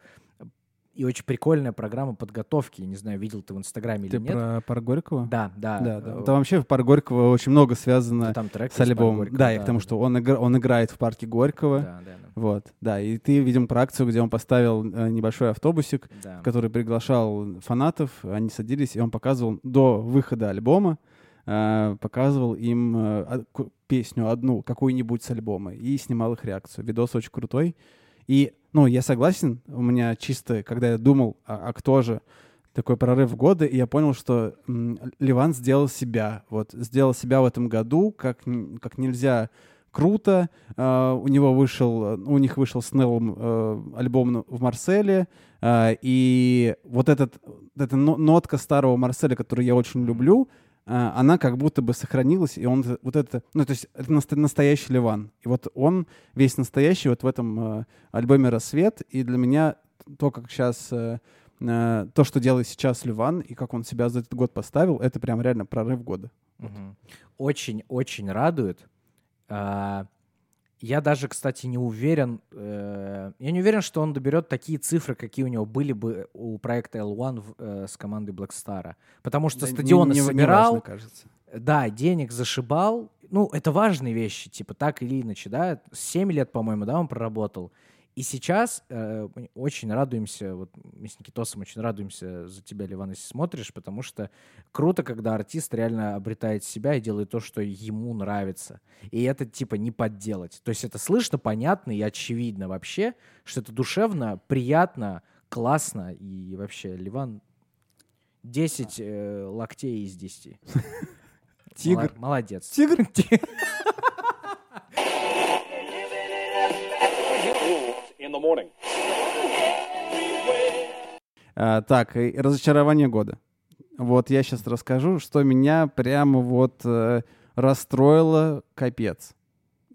и очень прикольная программа подготовки. Не знаю, видел ты в Инстаграме Ты или нет. про парк Горького? Да, да. Да, да. Э, Там вообще в парк Горького очень много связано там трек с альбомом. Горького, Да, и к тому, что он, игра- он играет в парке Горького. Да, да, да. Вот, да. И ты, видим, про акцию, где он поставил э, небольшой автобусик, да. который приглашал фанатов, они садились, и он показывал до выхода альбома, э, показывал им а- песню одну, какую-нибудь с альбома, и снимал их реакцию. Видос очень крутой. И, ну, я согласен, у меня чисто, когда я думал, а, а кто же такой прорыв года, и я понял, что м, Ливан сделал себя, вот, сделал себя в этом году как, как нельзя круто. А, у него вышел, у них вышел с Неллом э, альбом в Марселе, а, и вот этот, эта но- нотка старого Марселя, которую я очень люблю, она как будто бы сохранилась, и он вот это, ну, то есть это настоящий Ливан. И вот он весь настоящий вот в этом э, альбоме «Рассвет», и для меня то, как сейчас, э, э, то, что делает сейчас Ливан, и как он себя за этот год поставил, это прям реально прорыв года. Очень-очень радует. А, Я даже, кстати, не уверен, э, я не уверен, что он доберет такие цифры, какие у него были бы у проекта L1 в- э, с командой Black Star. Потому что Да, стадионы не- не- собирал, неважно, кажется. да, денег зашибал. Ну, это важные вещи, типа так или иначе, да. Семь лет, по-моему, да, он проработал. И сейчас э, очень радуемся, вот мы с Никитосом очень радуемся за тебя, Ливан, если смотришь, потому что круто, когда артист реально обретает себя и делает то, что ему нравится. И это типа не подделать. То есть это слышно, понятно и очевидно вообще, что это душевно, приятно, классно. И вообще, Ливан 10 э, локтей из 10. Тигр. Молодец. Тигр. the morning. А, так, разочарование года. Вот я сейчас расскажу, что меня прямо вот э, расстроило капец.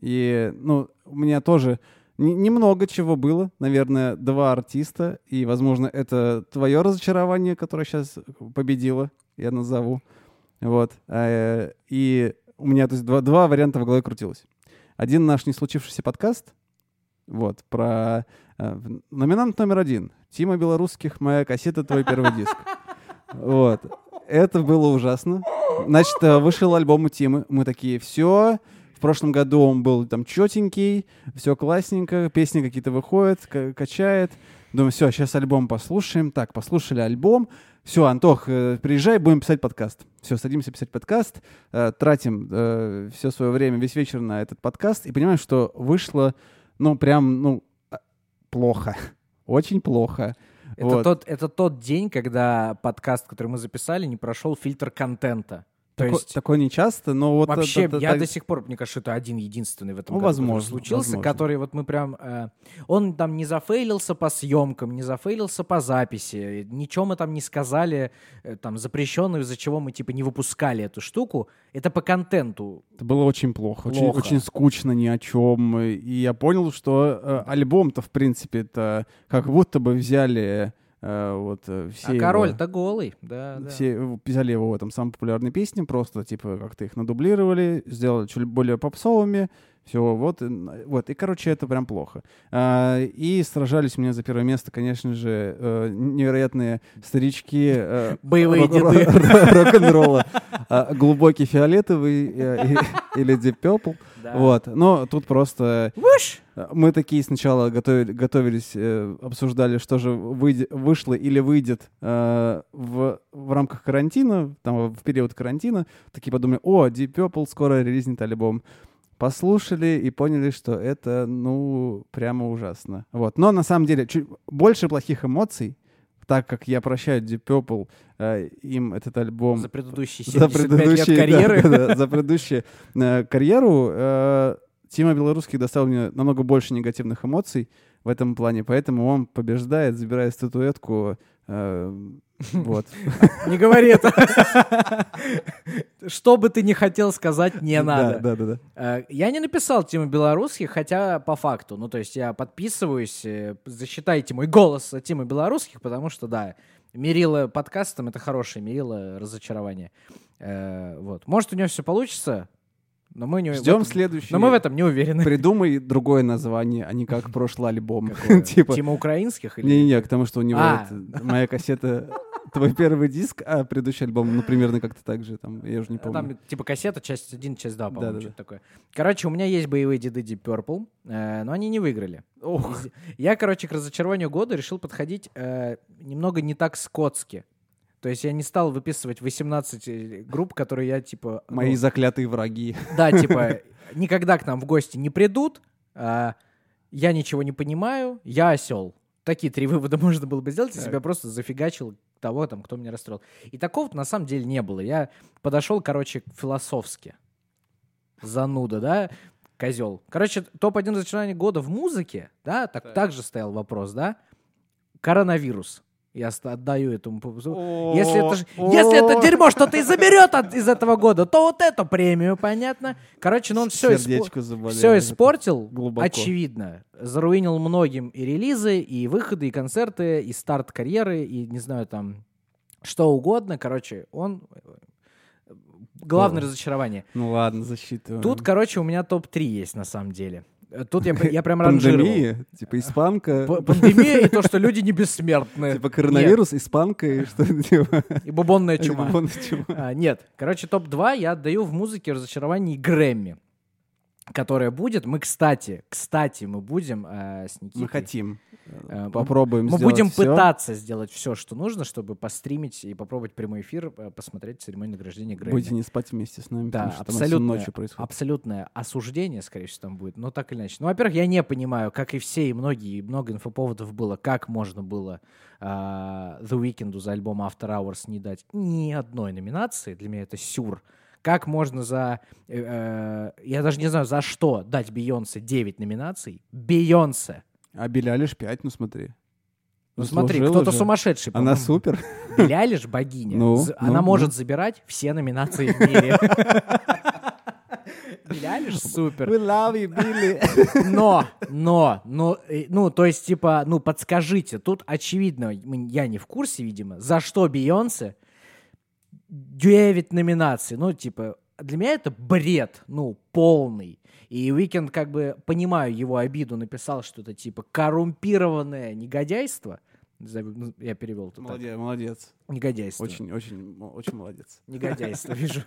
И, ну, у меня тоже не- немного чего было. Наверное, два артиста. И, возможно, это твое разочарование, которое сейчас победило, я назову. Вот. Э, И у меня, то есть, два, два варианта в голове крутилось. Один наш не случившийся подкаст, вот, про э, номинант номер один. Тима Белорусских, моя кассета, твой первый диск. Вот. Это было ужасно. Значит, э, вышел альбом у Тимы. Мы такие, все. В прошлом году он был там четенький, все классненько, песни какие-то выходят, ка- качает. Думаю, все, сейчас альбом послушаем. Так, послушали альбом. Все, Антох, э, приезжай, будем писать подкаст. Все, садимся писать подкаст, э, тратим все свое время, весь вечер на этот подкаст, и понимаем, что вышло, ну, прям, ну, а, плохо. Очень плохо. Это, Вот. тот, это тот день, когда подкаст, который мы записали, не прошел фильтр контента. То Тако- есть такое нечасто, но вот... вообще, это- я так- до сих пор, мне кажется, это один единственный в этом Ну, году, возможно, случился, возможно. который вот мы прям... э, он там не зафейлился по съемкам, не зафейлился по записи, ничего мы там не сказали, э, там, запрещенного, из-за чего мы, типа, не выпускали эту штуку. Это по контенту. Это было очень плохо, Очень, Плохо. очень скучно, ни о чем. И я понял, что э, альбом-то, в принципе, это как будто бы взяли вот э, все а король-то голый, да, да. Все его- взяли его там самые популярные песни, просто типа как-то их надублировали, сделали чуть более попсовыми, Все, вот, вот. И, короче, это прям плохо. А, И сражались у меня за первое место, конечно же, э, невероятные старички э, Боевые деды. рок- рок-н-ролла. А, Глубокий фиолетовый э, или Deep Purple. Да. Вот. Но тут просто Вуш! э, мы такие сначала готовили, готовились, э, обсуждали, что же выйдет- вышло или выйдет э, в, в рамках карантина, там, в период карантина. Такие подумали, о, Deep Purple скоро релизнет альбом. Послушали и поняли, что это, ну, прямо ужасно. Вот. Но на самом деле чуть больше плохих эмоций, так как я прощаю Deep Purple, э, им этот альбом За предыдущие за 75 лет да, карьеры. да, да, за предыдущую э, карьеру э, Тима Белорусских доставил мне намного больше негативных эмоций в этом плане, поэтому он побеждает, забирает статуэтку. э, вот. Не говори это. Что бы ты не хотел сказать, не надо. Да, да, да. Э, Я не написал Тима Белорусских, хотя по факту. Ну, то есть я подписываюсь, э, засчитайте мой голос от Тима Белорусских, потому что, да, мерило подкастом — это хорошее мерило разочарования. Э, Вот. Может, у него все получится, но мы не в Ждем этом- следующий. Но мы в этом не уверены. Придумай другое название, а не как прошлый альбом. Типа, Тима украинских? или- не-не-не, потому что у него А. моя кассета, твой первый диск, а предыдущий альбом, ну, примерно как-то так же, там, я уже не А помню. Там типа кассета, часть 1, часть 2, по-моему, что-то такое. Короче, у меня есть боевые деды Deep Purple, э, но они не выиграли. Ох, Я, короче, к разочарованию года решил подходить э, немного не так скотски. То есть я не стал выписывать 18 э, групп, которые я, типа... ну, мои заклятые враги. Да, типа, никогда к нам в гости не придут, а, я ничего не понимаю, я осел. Такие три вывода можно было бы сделать, если бы я просто зафигачил того, там, кто меня расстроил. И такого-то на самом деле не было. Я подошел, короче, философски. Зануда, да? Козел. Короче, топ-1 разочарование года в музыке, да? Так, так же стоял вопрос, да? Коронавирус. Я отдаю этому... пу- Если это, ж- если это дерьмо что-то и заберет от- из этого года, то вот эту премию, понятно. Короче, ну он все, заболело. все испортил, глубоко. очевидно. Заруинил многим и релизы, и выходы, и концерты, и старт карьеры, и, не знаю, там, что угодно. Короче, он... э, Главное О. разочарование. Ну ладно, засчитываем. Тут, короче, у меня топ-3 есть, на самом деле. Тут я, я прям ранжировал. Пандемия, типа испанка, Пандемия и то, что люди не бессмертны. типа коронавирус, испанка и что типа? И бубонная чума. А, нет, короче, топ-2 я отдаю в музыке разочарований Грэмми, которая будет. Мы, кстати, кстати, мы будем э, с Никитой... Мы хотим. э, Попробуем Мы будем всё. пытаться сделать все, что нужно, чтобы постримить и попробовать прямой эфир, э, посмотреть церемонию награждения Грэмми. Будете не спать вместе с нами, Да, потому что там абсолютно, ночью происходит. абсолютное осуждение, скорее всего, там будет, но так или иначе. Ну, во-первых, я не понимаю, как и все, и многие, и много инфоповодов было, как можно было а, The Weeknd за альбом After Hours не дать ни одной номинации. Для меня это сюр. Как можно за... э, э, я даже не знаю, за что дать Бейонсе 9 номинаций. Бейонсе. А Билли Алиш 5, ну смотри. Ну смотри, кто-то же. сумасшедший. Она по-моему. супер. Билли Айлиш богиня. Ну, З- ну, Она ну. может забирать все номинации в мире. Билли Айлиш супер. love you, Билли. Но, но, ну, э, ну, то есть, типа, ну, подскажите, тут очевидно, я не в курсе, видимо, за что Бейонсе 9 номинаций. Ну, типа, для меня это бред, ну, полный. И Уикенд, как бы, понимаю его обиду, написал что-то типа коррумпированное негодяйство. Ну, Я перевел это так. Молодец, молодец. Негодяйство. Очень, очень, очень молодец. Негодяйство, вижу.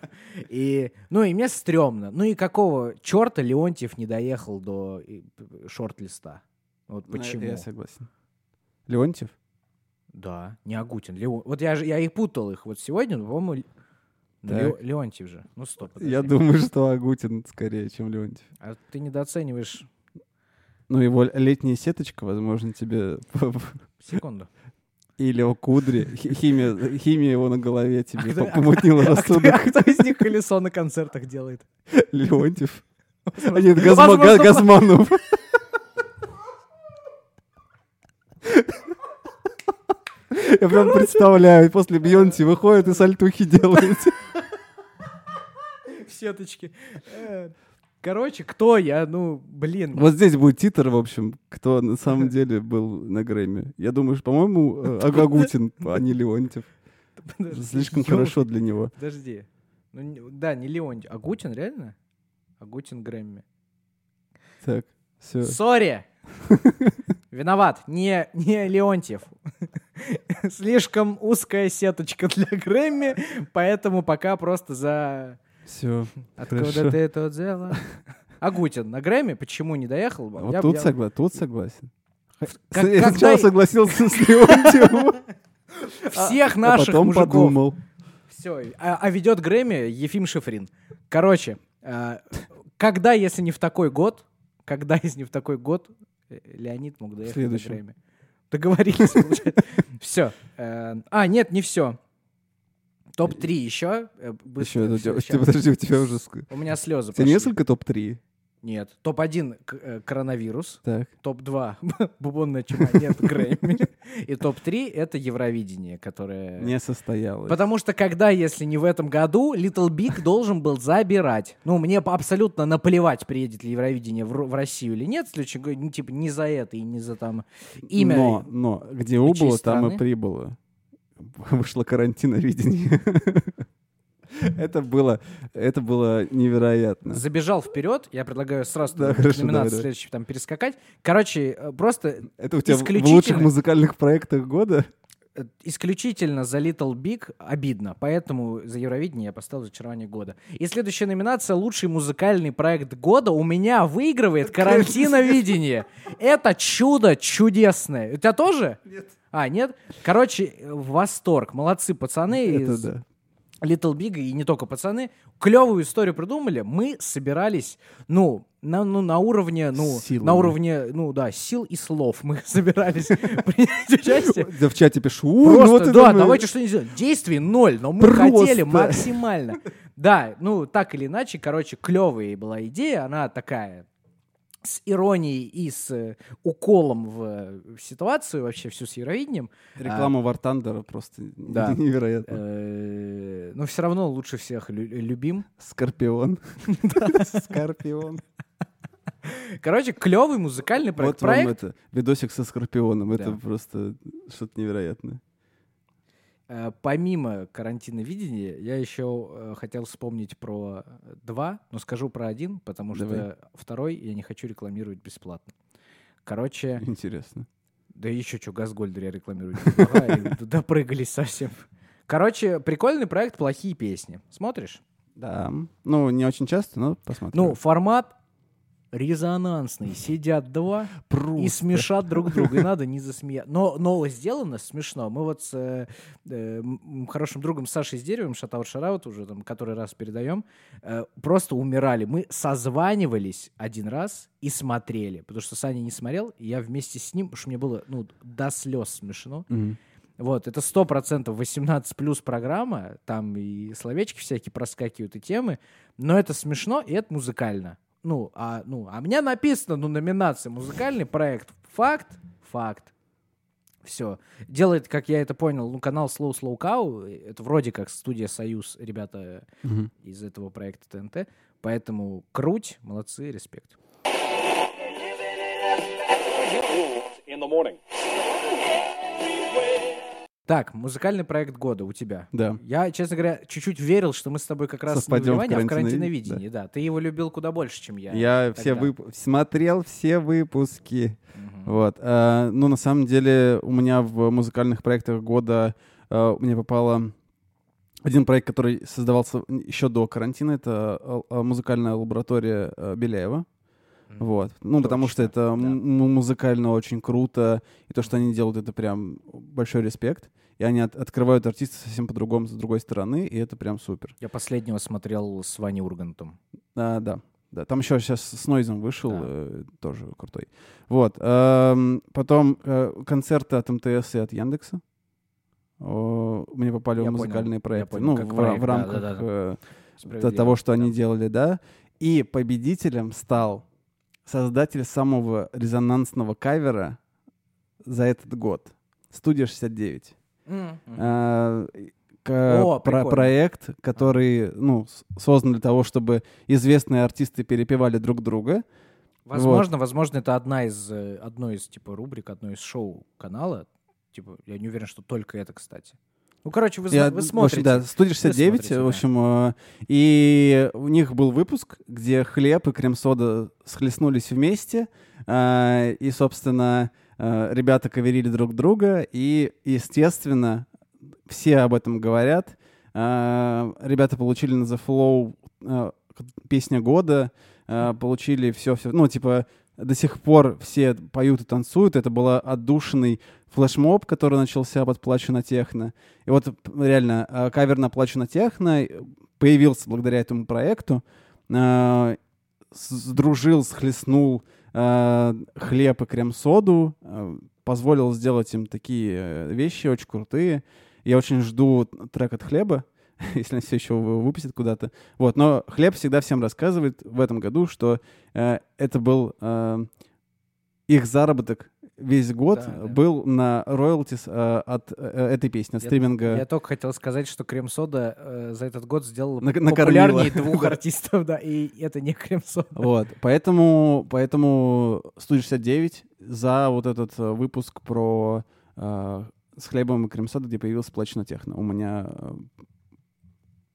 И, ну, и мне стрёмно. Ну и какого черта Леонтьев не доехал до шорт-листа? Вот почему? Я согласен. Леонтьев? Да, не Агутин. Леон... Вот я, же, я и путал их. Вот сегодня, по-моему, Ле- Так. Леонтьев же. Ну, стоп. подожди. Я думаю, что Агутин скорее, чем Леонтьев. А ты недооцениваешь... Ну, его летняя сеточка, возможно, тебе... Секунду. Или его кудри. Хи- Химия, химия его на голове тебе кто- по- помутнила А кто, рассудок. а кто из них колесо на концертах делает? Леонтьев. А нет, Газма- Газманов. Я прям представляю, после Бьонси выходит и сальтухи делает. В сеточке. Короче, кто я? Ну, блин. Вот здесь будет титр, в общем, кто на самом деле был на Грэмми. Я думаю, что, по-моему, э, Агагутин, а не Леонтьев. Слишком хорошо для него. Подожди. Ну, да, не Леонтьев. Агутин, реально? Агутин Грэмми. Так, все. Сори. Виноват. Не, не Леонтьев. Слишком узкая сеточка для Грэмми, поэтому пока просто за... Все. Откуда ты это взяла? Агутин на Грэмми почему не доехал? Вот Я- тут, я- согла- тут согласен. Как- я когда- сначала согласился с Леонтьевым, Всех а наших потом мужиков. подумал. Все. А, а ведет Грэмми Ефим Шифрин. Короче, э, когда, если не в такой год, когда, если не в такой год, Леонид мог доехать следующем. Грэмми? Договорились, получается. Все. А, нет, не все. Топ-3 еще. э, Еще, подожди, у тебя уже... У меня слезы пошли. несколько топ-3? Нет. Топ-1 к- э, коронавирус. Так. Топ-2 бубонная чума. Нет, Грэмми. И топ-3 это Евровидение, которое... Не состоялось. Потому что когда, если не в этом году, Little Big должен был забирать. Ну, мне абсолютно наплевать, приедет ли Евровидение в, в Россию или нет. Го- ну, типа, не за это и не за там имя. Но, но где убыло, там страны. и прибыло. Вышло карантиновидение. Это было, это было невероятно. Забежал вперед, я предлагаю сразу Да, хорошо, номинации давай, следующей там перескакать. Короче, э, просто Это у тебя в- в исключительно- лучших музыкальных проектах года? э, исключительно за Little Big обидно, поэтому за Евровидение я поставил «Зачарование года». И следующая номинация «Лучший музыкальный проект года» у меня выигрывает «Карантиновидение». Это чудо чудесное. У тебя тоже? Нет. А, нет? Короче, э, восторг. Молодцы пацаны Это да. Little Big и не только пацаны. Клевую историю придумали. Мы собирались, ну, на, ну, на уровне, ну, Силами. на уровне, ну, да, сил и слов мы собирались принять участие. Я в чате пишу. «У, ну Просто, да, мы». давайте что-нибудь сделаем. Действий ноль, но мы хотели максимально. Да, ну, так или иначе, короче, клевая была идея. Она такая с иронией и с э, уколом в, э, ситуацию вообще всю с Евровидением. Реклама War Thunder просто Да. невероятно. Э, Но все равно лучше всех лю- любим. Скорпион. Скорпион. Короче, клевый музыкальный проект. Вот вам это, видосик со Скорпионом. Это просто что-то невероятное. Э, Помимо карантина видения, я еще э, хотел вспомнить про э, два, но скажу про один, потому что Давай. второй я не хочу рекламировать бесплатно. Короче, Интересно. да еще что, Газгольдер я рекламирую. Допрыгались совсем. Короче, прикольный проект «Плохие песни». Смотришь? Да. Ну, не очень часто, но посмотрим. Ну, формат резонансный. Сидят два и смешат друг друга. И надо не засмеяться. Но, но сделано смешно. Мы вот с э, э, хорошим другом Сашей Деревым, шатаут шараут уже там который раз передаем, э, просто умирали. Мы созванивались один раз и смотрели. Потому что Саня не смотрел, и я вместе с ним, потому что мне было ну, до слез смешно. Мгм. Вот, это сто процентов 18 плюс программа, там и словечки всякие проскакивают, и темы, но это смешно, и это музыкально. Ну, а, ну, а у меня написано, ну, номинация музыкальный проект. Факт, факт. Все. Делает, как я это понял, ну, канал Slow Slow Cow, это вроде как студия Союз, ребята Мгм. из этого проекта ТНТ, поэтому круть, молодцы, респект. In the morning. Так, музыкальный проект года у тебя. Да. Я, честно говоря, чуть-чуть верил, что мы с тобой как раз Совпадем в а в карантиновидении, карантиновидении. Да. Ты его любил куда больше, чем я. Я все вып- смотрел все выпуски. Мгм. Вот. А, ну, на самом деле, у меня в музыкальных проектах года а, мне попало один проект, который создавался еще до карантина. Это а, а, музыкальная лаборатория а, Беляева. Вот. Ну, потому что Точно, это да. м- музыкально очень круто. И то, что они делают, это прям большой респект. И они от- открывают артиста совсем по-другому, с другой стороны, и это прям супер. Я последнего смотрел с Ваней Ургантом. А, да. Да, там еще сейчас с Нойзом вышел, Да. э, тоже крутой. Вот. эм, потом э, концерты от МТС и от Яндекса. О, мне попали Я в музыкальные понял, проекты. понял, ну, как в, проект, в да, рамках да, да. э, Справедливо. того, что они Да. делали, да. И победителем стал создатель самого резонансного кавера за этот год. Студия 69. М, м. А, к- О, про- прикольно. проект, который ну, создан для того, чтобы известные артисты перепевали друг друга. Возможно, возможно, это одна из, э, одно из, типа, рубрик, одно из шоу канала. Типа, я не уверен, что только это, кстати. Ну, короче, вы, Я, вы в общем, смотрите. да, студия 69, смотрите, в да. общем, э, и у них был выпуск, где хлеб и крем-сода схлестнулись вместе, э, и, собственно, э, ребята коверили друг друга, и, естественно, все об этом говорят. Ребята получили на The Flow песня года, получили все-все, ну, типа, до сих пор все поют и танцуют. Это был отдушенный флешмоб, который начался под «Плачу на техно». И вот реально э, кавер на «Плачу на техно» появился благодаря этому проекту. Э, Сдружил, схлестнул э, хлеб и крем-соду, позволил сделать им такие вещи очень крутые. Я очень жду трек от хлеба, если он все еще его выпустит куда-то. Вот, но хлеб всегда всем рассказывает в этом году, что э, это был э, их заработок весь год Да, да. был на роялтис э, от э, этой песни, от Я- стриминга. Я только хотел сказать, что крем-сода э, за этот год сделала накормила. популярнее двух артистов, да, и это не крем-сода. Вот, поэтому, поэтому студия 69 за вот этот э, выпуск про э, с хлебом и крем-содой, где появился плач на техно. У меня э,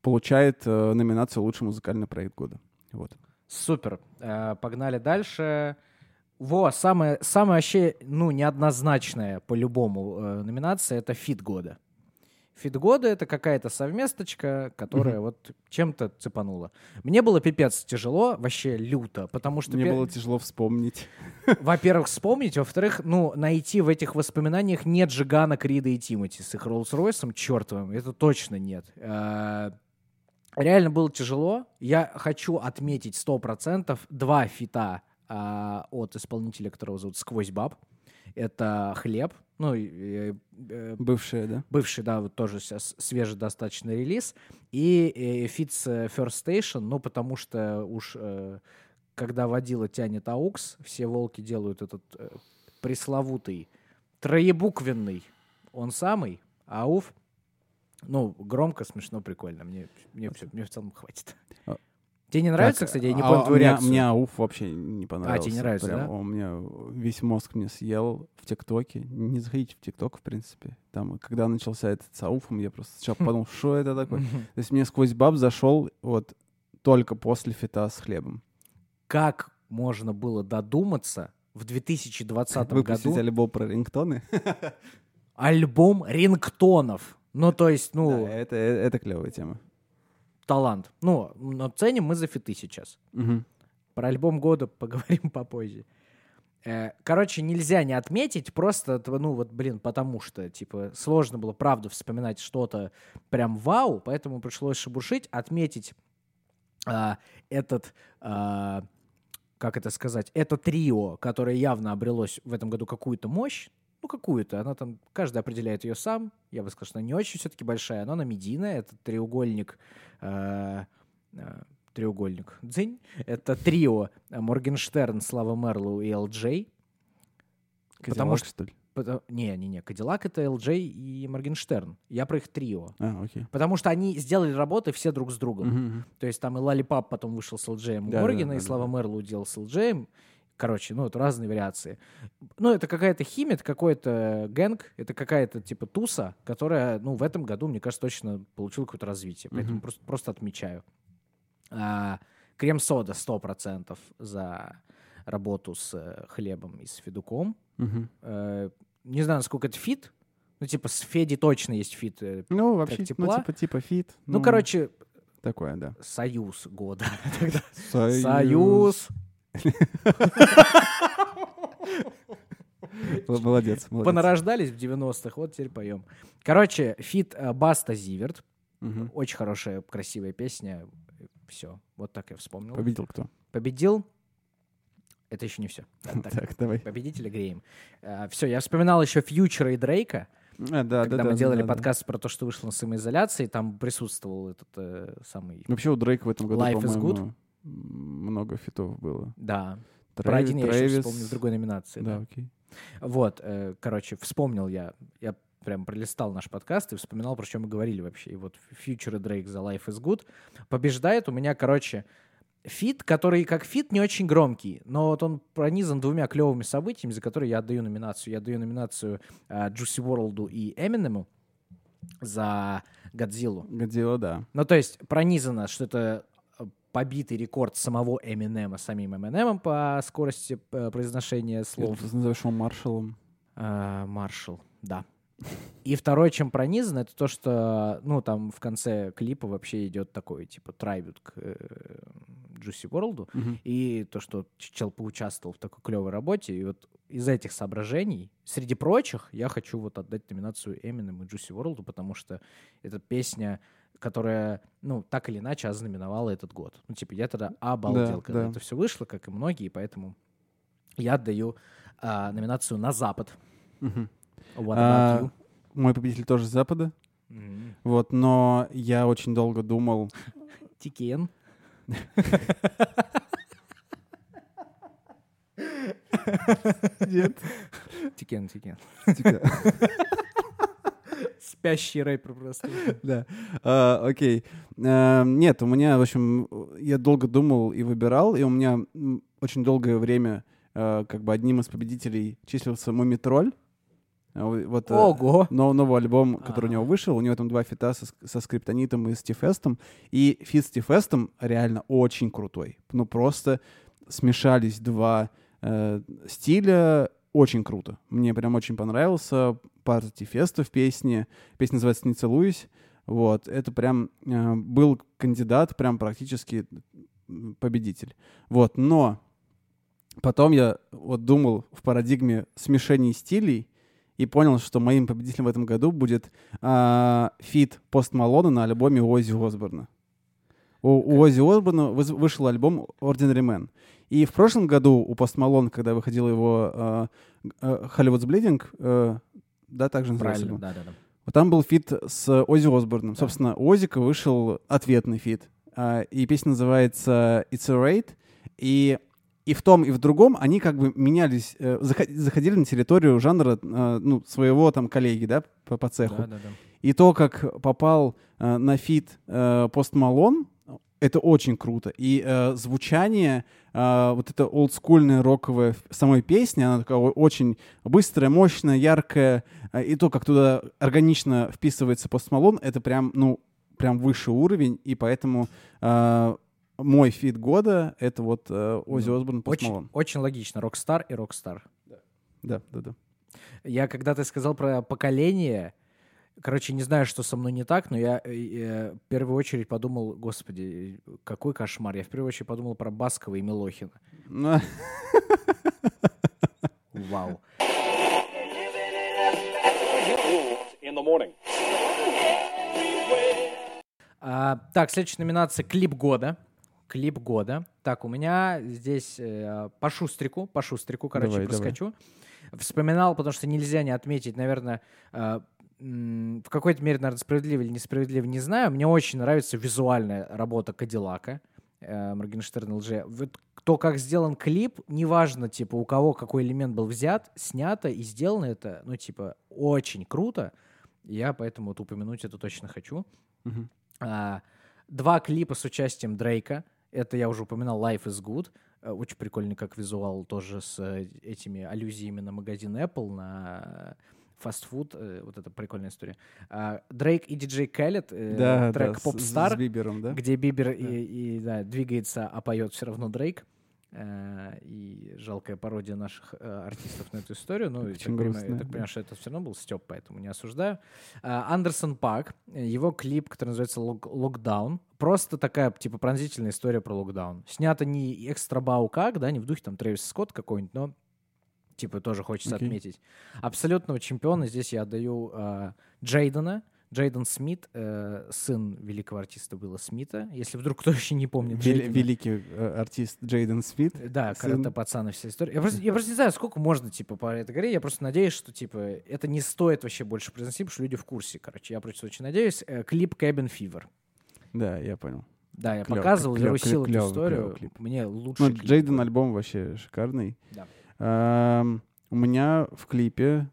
получает э, номинацию лучший музыкальный проект года. Вот. Супер. Э, Погнали дальше. Во, самая, самая вообще, ну, неоднозначная по-любому э, номинация — это фит года. Фит года — это какая-то совместочка, которая вот чем-то цепанула. Мне было пипец тяжело, вообще люто, потому что, Мне пе- было тяжело вспомнить. во-первых, вспомнить, во-вторых, ну, найти в этих воспоминаниях нет Жигана, Крида и Тимати с их Роллс-Ройсом чертовым, это точно нет. Реально было тяжело. Я хочу отметить 100% два фита а, от исполнителя, которого зовут SQWOZ BAB. Это «Хлеб», ну, э, э, Бывшая, да? бывший, да, вот тоже сейчас свежий достаточно релиз, и э, фит с э, First Station, ну, потому что уж э, когда водила тянет AUX, все волки делают этот э, пресловутый троебуквенный, он самый, ауф. Ну, громко, смешно, прикольно. Мне, мне, всё, мне в целом хватит. А- Тебе не нравится, Так, кстати? Я не а понял твою мне, реакцию. мне ауф вообще не понравился. тебе не нравится, Прям да? Он меня весь мозг мне съел в ТикТоке. Не заходите в ТикТок, в принципе. Там, когда начался этот с ауфом, я просто сначала подумал, что это такое. То есть мне сквозь баб зашел вот только после фита с хлебом. Как можно было додуматься в 2020 Выпустить году альбом про рингтоны. альбом рингтонов? Ну, то есть, ну, Да, это, это клевая тема. талант. Ну, но ценим мы за фиты сейчас. Мгм. Про альбом года поговорим попозже. Э, Короче, нельзя не отметить, просто, ну вот, блин, потому что, типа, сложно было, правда, вспоминать что-то прям вау, поэтому пришлось шебуршить, отметить а, этот, а, как это сказать, это трио, которое явно обрелось в этом году какую-то мощь, ну, какую-то, она там, каждый определяет ее сам, я бы сказал, что она не очень все-таки большая, но она медийная, это треугольник, а, а, треугольник, дзынь, это трио э, Моргенштерн, Слава Марлоу и Элджей. Потому что- что ли? Не-не-не, Кадиллак — это Элджей и Моргенштерн. Я про их трио. А, окей. Потому что они сделали работы все друг с другом. Мгм, мгм. То есть там и Lollipop потом вышел с Элджеем Да, Моргена, да, и да, Слава да. Марлоу делал с Элджеем. Короче, ну, это разные вариации. Ну, это какая-то химия, это какой-то gang, это какая-то типа туса, которая, ну, в этом году, мне кажется, точно получила какое-то развитие. Поэтому Мгм. просто, просто отмечаю. А, Крем-сода 100% за работу с э, хлебом и с Федуком. Мгм. Э, не знаю, насколько это фит. Ну, типа, с Федей точно есть фит. э. Ну, вообще, ну, тепла. типа, типа фит. Ну, короче, Такое, да. союз года. Союз. Молодец, молодец. Понарождались в 90-х, вот теперь поем. Короче, фит э, Баста Зиверт. Очень хорошая, красивая песня. Все, вот так я вспомнил. Победил кто? Победил. Это еще не все. Так, давай. Победителя греем. Все, я вспоминал еще Фьючера и Дрейка. А, да, когда да, мы да, делали да, да. подкаст про то, что вышло на самоизоляции, там присутствовал этот э, самый... Вообще у Дрейка в этом году, Life is м, много фитов было. Да, про Трэви- один я еще Трэвис. вспомнил в другой номинации. Да, да. окей. Вот, э, короче, вспомнил я, я прям пролистал наш подкаст и вспоминал, про что мы говорили вообще. И вот Future Drake за Life is Good побеждает у меня, короче, фит, который как фит не очень громкий, но вот он пронизан двумя клевыми событиями, за которые я отдаю номинацию. Я отдаю номинацию э, Juice WRLD и Эминему. за Годзиллу. Годзилла, да. Ну, то есть пронизано, что это побитый рекорд самого Эминема самим Эминемом по скорости э, произношения слов. Ты называешь его маршалом. А, Маршал, да. И второе, чем пронизано, это то, что, ну, там в конце клипа вообще идет такой, типа, трайбют к э, Juicy WRLD, Мгм. и то, что чел поучаствовал в такой клевой работе, и вот из этих соображений, среди прочих, я хочу вот отдать номинацию Eminem и Juicy WRLD, потому что это песня, которая, ну, так или иначе ознаменовала этот год. Ну, типа, я тогда обалдел, Да, когда да. это все вышло, как и многие, поэтому я отдаю а, номинацию на Запад. Мгм. What А, you? Мой победитель тоже с Запада. М. Вот, но я очень долго думал. Тикен. Нет. Тикен, Тикен. Типа, Спящий рэпер просто. Да. А, Окей. А, Нет, у меня, в общем, я долго думал и выбирал, и у меня очень долгое время а, как бы одним из победителей числился Мумий Тролль. А, Вот, э, Ого! но- новый альбом, который у него вышел, у него там два фита со, со Скриптонитом и Стифестом. И фит с Стифестом реально очень крутой. Ну, просто смешались два э, стиля, очень круто. Мне прям очень понравился парт Стифеста в песне. Песня называется «Не целуюсь». Вот, это прям э, был кандидат, прям практически победитель. Вот, но потом я вот думал в парадигме смешений стилей, и понял, что моим победителем в этом году будет а, фит Пост Малона на альбоме Оззи Осборна. У, у Оззи Осборна вышел альбом Ordinary Man. И в прошлом году у Пост Малона, когда выходил его а, а, Hollywood's Bleeding, э, да, также назывался Правильно, да-да-да. вот там был фит с Оззи Осборном. Собственно, у Оззика вышел ответный фит. А, и песня называется It's a Raid. И, и в том, и в другом они как бы менялись, э, заход- заходили на территорию жанра э, ну, своего там коллеги, да, по, по цеху. Да-да-да. И то, как попал э, на фит э, Пост Малон, это очень круто. И э, звучание, э, вот это олдскульное роковое самой песни, она такая очень быстрая, мощная, яркая. Э, и то, как туда органично вписывается Пост Малон, это прям, ну, прям высший уровень. И поэтому э, мой фит года — это вот э, Оззи Ну, Осборн Пост Очень, очень логично. Rockstar и Rockstar. Да, да, да. Я когда ты сказал про поколение, короче, не знаю, что со мной не так, но я э, э, в первую очередь подумал, господи, какой кошмар. Я в первую очередь подумал про Баскова и Милохина. Ну, Вау. А, так, следующая номинация «Клип года». Клип года. Так, у меня здесь э, по шустрику, по шустрику, короче, Давай, давай. проскочу. Вспоминал, потому что нельзя не отметить, наверное, э, в какой-то мере, наверное, справедливо или несправедливо, не знаю. Мне очень нравится визуальная работа Кадиллака. э, Моргенштерн ЛЖ. Вот то, как сделан клип, неважно, типа, у кого какой элемент был взят, снято и сделано это, ну, типа, очень круто. Я поэтому вот упомянуть это точно хочу. Мгм. А, два клипа с участием Дрейка. Это я уже упоминал Life is Good. Э, Очень прикольный как визуал тоже с э, этими аллюзиями на магазин Apple, на фастфуд. э, Вот это прикольная история. А, Дрейк и диджей Кэллет, э, да, трек да, с- Popstar, С, Бибером, да? где Бибер и, и, да, двигается, а поет все равно Дрейк. Э, И жалкая пародия наших э, артистов на эту историю. Ну, я так, понимаю, я так да. понимаю, что это все равно был Степ, поэтому не осуждаю. А, Андерсон Пак, его клип, который называется «Лок- «Локдаун». Просто такая, типа, пронзительная история про локдаун. Снято не экстра бау как, да, не в духе там Трэвис Скотт какой-нибудь, но типа тоже хочется Окей. отметить. Абсолютного чемпиона здесь я отдаю э, Джейдена. Джейден Смит, э, сын великого артиста Уилла Смита. Если вдруг кто еще не помнит Вели- Джейдена. великий э, артист Джейден Смит. Да, сын. карате пацан и вся история. Я просто, я просто не знаю, сколько можно, типа, по этой горе. Я просто надеюсь, что, типа, это не стоит вообще больше произносить, потому что люди в курсе, короче. Я просто очень надеюсь. Э, клип Cabin Fever. Да, я понял. Да, я Клёв- показывал, клёв- вирусил эту клёвый- историю. клёвый клип. Мне лучше Ну, Джейден альбом вообще шикарный. Да. Ам, у меня в клипе,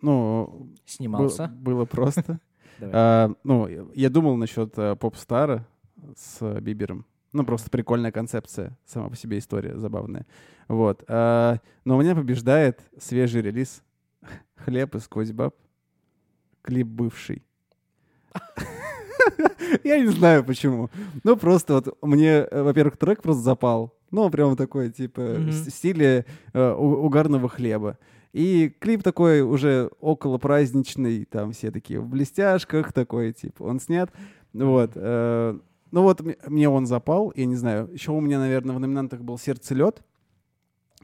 ну, снимался. было просто. А, ну, я- думал насчет э, поп-стара с Бибером. Ну, просто прикольная концепция, сама по себе история забавная. Вот. А, но у меня побеждает свежий релиз «Хлеб из Козьбаб». Клип бывший. Я не знаю почему. Ну, просто вот мне, э, во-первых, трек просто запал. Ну, прям такой, типа, Мгм. в стиле э, угарного хлеба. И клип такой уже около праздничный, там все такие в блестяшках, такой, типа, он снят. Вот. э, ну вот мне он запал, я не знаю. Еще у меня, наверное, в номинантах был «Сердце лед»,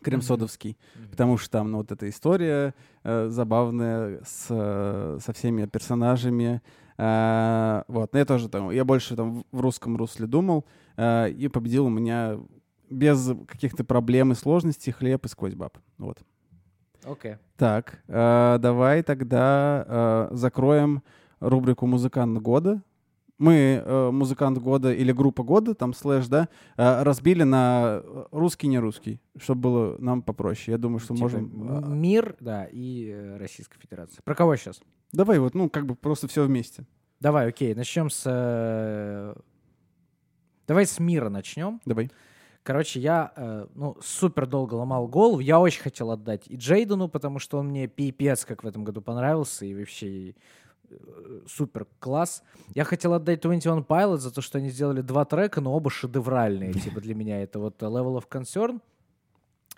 Кремсодовский, потому что там ну, вот эта история э, забавная с, э, со всеми персонажами. Э, вот, но я тоже там, я больше там в- русском русле думал, э, и победил у меня без каких-то проблем и сложностей хлеб и сквозь баб. Вот. Окей. Так, э, давай тогда э, закроем рубрику «Музыкант года». Мы э, «Музыкант года» или «Группа года», там слэш, да, э, разбили на русский, не русский, чтобы было нам попроще. Я думаю, что Типа, можем... э, Мир, да, и Российская Федерация. Про кого сейчас? Давай вот, ну, как бы просто все вместе. Давай, окей, начнем с... э, Давай с мира начнем. Давай. Короче, я э, ну, супер долго ломал голову. Я очень хотел отдать и Джейдену, потому что он мне пипец как в этом году понравился, и вообще э, супер класс. Я хотел отдать 21 Pilots за то, что они сделали два трека, но оба шедевральные, типа для меня. Это вот Level of Concern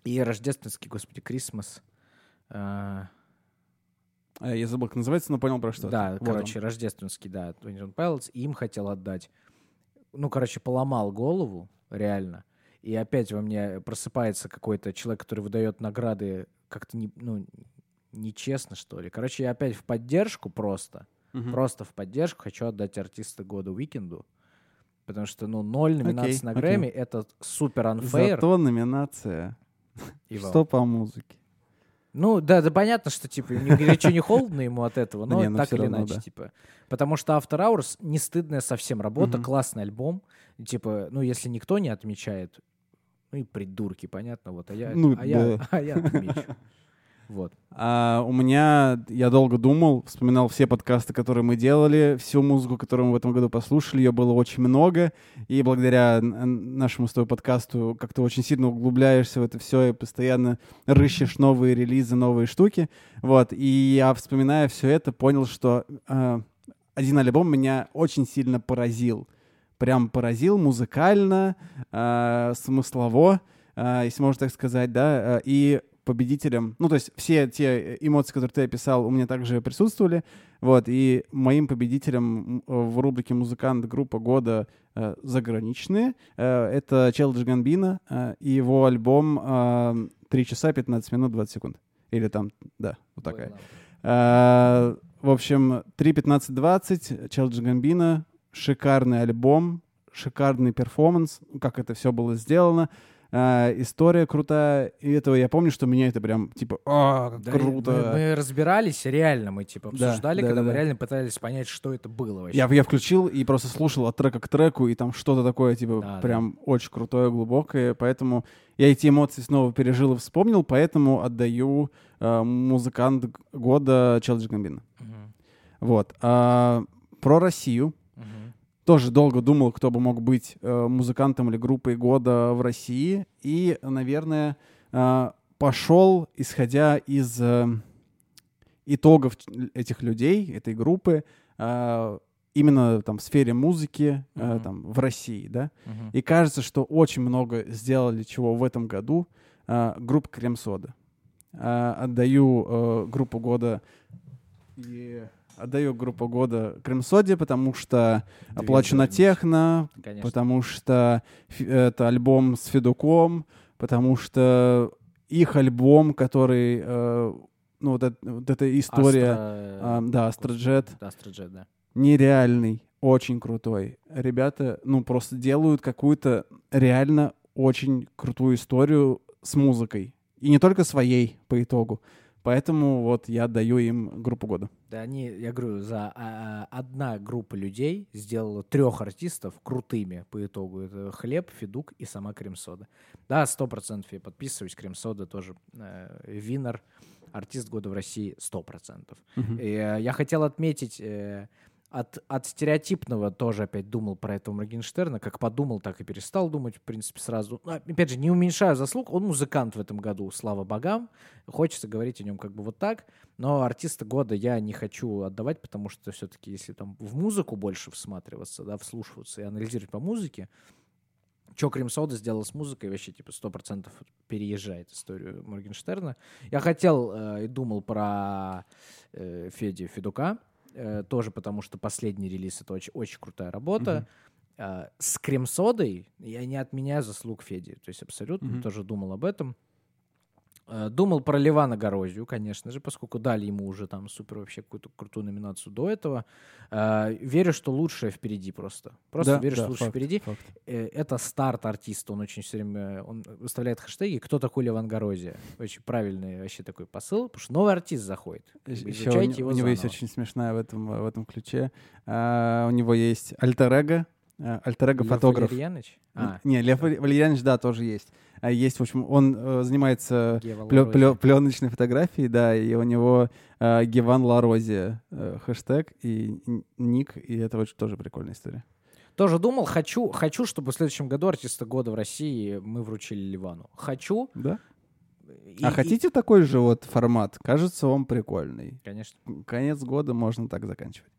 и рождественский, господи, Christmas. Э, Я забыл, как называется, но понял про что. да, Вот короче, рождественский, да, 21 Pilots, им хотел отдать. Ну, короче, поломал голову, реально. И опять во мне просыпается какой-то человек, который выдает награды как-то не, ну, нечестно, что ли. Короче, я опять в поддержку просто, он. Мгм. просто в поддержку хочу отдать артиста года Уикенду. Потому что, ну, ноль номинаций на. Грэмми — это супер unfair. Зато номинация. «Что по музыке». Ну, да, да понятно, что, типа, не горячо, не холодно ему от этого, но ну так или иначе, типа. Потому что After Hours не стыдная совсем работа, классный альбом. Типа, ну, если никто не отмечает, ну и придурки, понятно, вот, а я, Ну, а я, а я отмечу. Вот. А у меня, я долго думал, вспоминал все подкасты, которые мы делали, всю музыку, которую мы в этом году послушали, ее было очень много, и благодаря нашему с тобой подкасту как-то очень сильно углубляешься в это все и постоянно рыщешь новые релизы, новые штуки, вот, и я, вспоминая все это, понял, что э, один альбом меня очень сильно поразил, прям поразил музыкально, э, смыслово, э, если можно так сказать, да, и победителем, ну, то есть все те эмоции, которые ты описал, у меня также присутствовали, вот, и моим победителем м, в рубрике «Музыкант группа года» э, заграничные, э, это Челдж Гамбина э, и его альбом э, «3 часа 15 минут 20 секунд». Или там, да, вот такая. Э, В общем, 3.15.20, Челдж Гамбина, шикарный альбом, шикарный перформанс, как это все было сделано, Э, история крутая, и этого я помню, что меня это прям, типа, а, как Да, круто. Мы, мы разбирались, реально, мы, типа, Да, обсуждали, да, когда да, мы да. реально пытались понять, что это было вообще. Я, я включил и просто слушал от трека к треку, и там что-то такое, типа, Да, прям очень крутое, глубокое. Поэтому я эти эмоции снова пережил и вспомнил, поэтому отдаю э, музыкант года Челдж Гамбина. Мгм, Вот. А, про Россию. Тоже долго думал, кто бы мог быть э, музыкантом или группой года в России. И, наверное, э, пошел, исходя из э, итогов этих людей, этой группы, э, именно там в сфере музыки э, Мгм. там, в России, да. Мгм. И кажется, что очень много сделали чего в этом году э, группа Крем-Сода. Э, отдаю э, группу года и отдаю группу года Крем-Соде, потому что задницы. техно, Конечно. потому что это альбом с Федуком, потому что их альбом, который, э, ну вот, эт- вот эта история, Астра- а, да, Астроджет, Астроджет, да. нереальный, очень крутой. Ребята, ну, просто делают какую-то реально очень крутую историю с музыкой. И не только своей по итогу. Поэтому вот я даю им группу года. Да, они, я говорю, за а, а, одна группа людей сделала трех артистов крутыми по итогу. Это Хлеб, Федук и сама Крем-Сода. Да, сто процентов я подписываюсь. Крем-Сода тоже э, винер, артист года в России сто процентов. И, э, я хотел отметить э, от, от стереотипного тоже опять думал про этого Моргенштерна. Как подумал, так и перестал думать, в принципе, сразу. Ну, опять же, не уменьшаю заслуг. Он музыкант в этом году, слава богам. Хочется говорить о нем как бы вот так. Но артиста года я не хочу отдавать, потому что все-таки, если там в музыку больше всматриваться, да, вслушиваться и анализировать по музыке, что Крем Сода сделал с музыкой, вообще типа 100% переезжает историю Моргенштерна. Я хотел э, и думал про э, Феди Федука, э, тоже потому что последний релиз — это очень, очень крутая работа. Э, с Крем-содой я не отменяю заслуг Феди, то есть абсолютно Мгм. тоже думал об этом. Э, Думал про Ливана Горозию, конечно же, поскольку дали ему уже там супер вообще какую-то крутую номинацию до этого. Э, Верю, что лучшее впереди просто. Просто Да, верю, да, что лучшее факт, впереди. факт. Э, Это старт артиста, он очень все время, он выставляет хэштеги «Кто такой Леван Горозия?». Очень правильный вообще такой посыл, потому что новый артист заходит. Еще у, Изучайте не- его у него есть очень смешная в этом, в этом ключе. А, у него есть альтер-эго, а, альтер-эго Лев фотограф. Валерьяныч? А, Не, Лев Валер- Валерьянович, да, тоже есть. А есть, в общем, он э, занимается плё- пленочной фотографией, да, и у него э, Геван Ларозия э, хэштег и ник, и это очень тоже прикольная история. Тоже думал, хочу, хочу, чтобы в следующем году артиста года в России мы вручили Ливану. Хочу. Да? И- а и- хотите такой же вот формат? Кажется, он прикольный. Конечно. Конец года можно так заканчивать.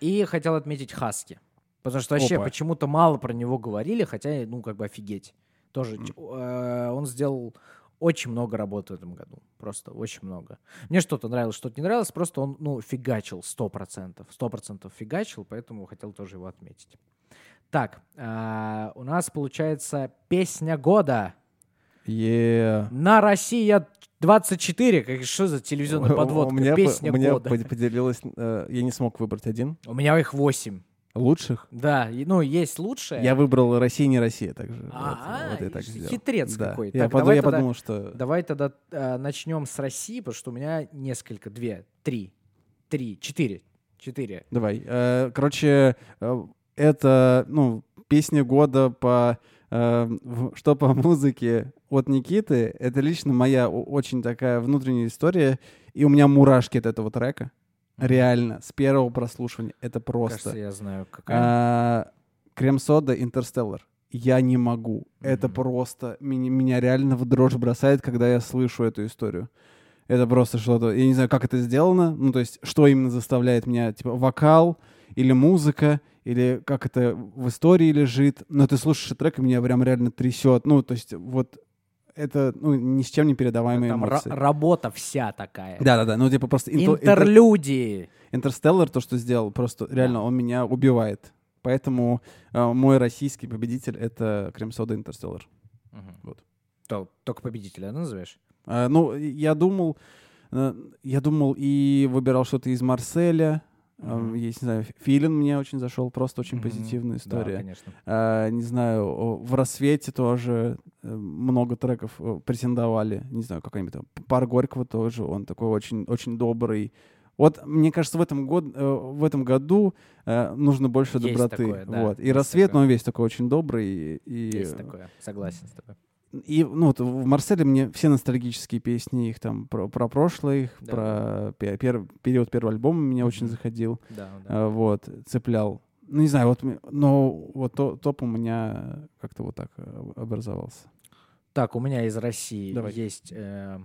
И хотел отметить Хаски. Потому что вообще Опа. почему-то мало про него говорили, хотя, ну, как бы офигеть. Тоже ч- э, он сделал очень много работы в этом году. Просто очень много. Мне что-то нравилось, что-то не нравилось. Просто он, ну, фигачил 100%. 100% фигачил, поэтому хотел тоже его отметить. Так, а, у нас получается песня года. Е. На Россия 24. Как, что за телевизионная подводка? У меня, песня меня года. под- поделилось, э, я не смог выбрать один. У меня их 8. Лучших? Да, ну, есть лучшее. Я выбрал Россия, не Россия, также. Вот- А, вот, я так ишь, сделал. хитрец Да. какой. Я, Так, я тогда- подумал, что... Давай тогда э, начнем с России, потому что у меня несколько, две, три, три, четыре, четыре. Давай. Э, Короче, э, это, ну, песня года по... э, Что по музыке от Никиты, это лично моя очень такая внутренняя история, и у меня мурашки от этого трека. Реально, с первого прослушивания. Это просто... Кажется, я знаю, какая. А, Крем-сода Интерстеллар. Я не могу. Это просто... Меня, меня реально в дрожь бросает, когда я слышу эту историю. Это просто что-то... Я не знаю, как это сделано. Ну, то есть, что именно заставляет меня... Типа, вокал или музыка, или как это в истории лежит. Но ты слушаешь трек, и меня прям реально трясет. Ну, то есть, вот... Это, ну, ни с чем не передаваемые Там эмоции. работа вся такая. Да-да-да, ну, типа, просто... интер- Интерлюдии. Интерстеллар, то, что сделал, просто реально он меня убивает. Поэтому э, мой российский победитель — это Крем-сода Интерстеллар. Мгм. Вот. То- Только победителя да, назовешь? А, ну, я думал, э, я думал и выбирал что-то из Марселя. Мгм. Есть, не знаю, Филин мне очень зашел, просто очень Мгм. позитивная Да, история. конечно. А, не знаю, в рассвете тоже э, много треков э, претендовали. Не знаю, какой-нибудь там Пар Горького тоже. Он такой очень, очень добрый. Вот, мне кажется, в этом, год, э, в этом году нужно больше Есть доброты. такое, да, вот. И рассвет, такое. но он весь такой очень добрый. И, Есть такое. Согласен с тобой. И ну, вот в Марселе мне все ностальгические песни их там про, про прошлое, их, Да. про пе- пер- период первого альбома меня очень Мгм. заходил. Да, да. А, вот, цеплял. Ну, не знаю, вот, но вот то- топ у меня как-то вот так э, образовался. Так, у меня из России Давай. есть э,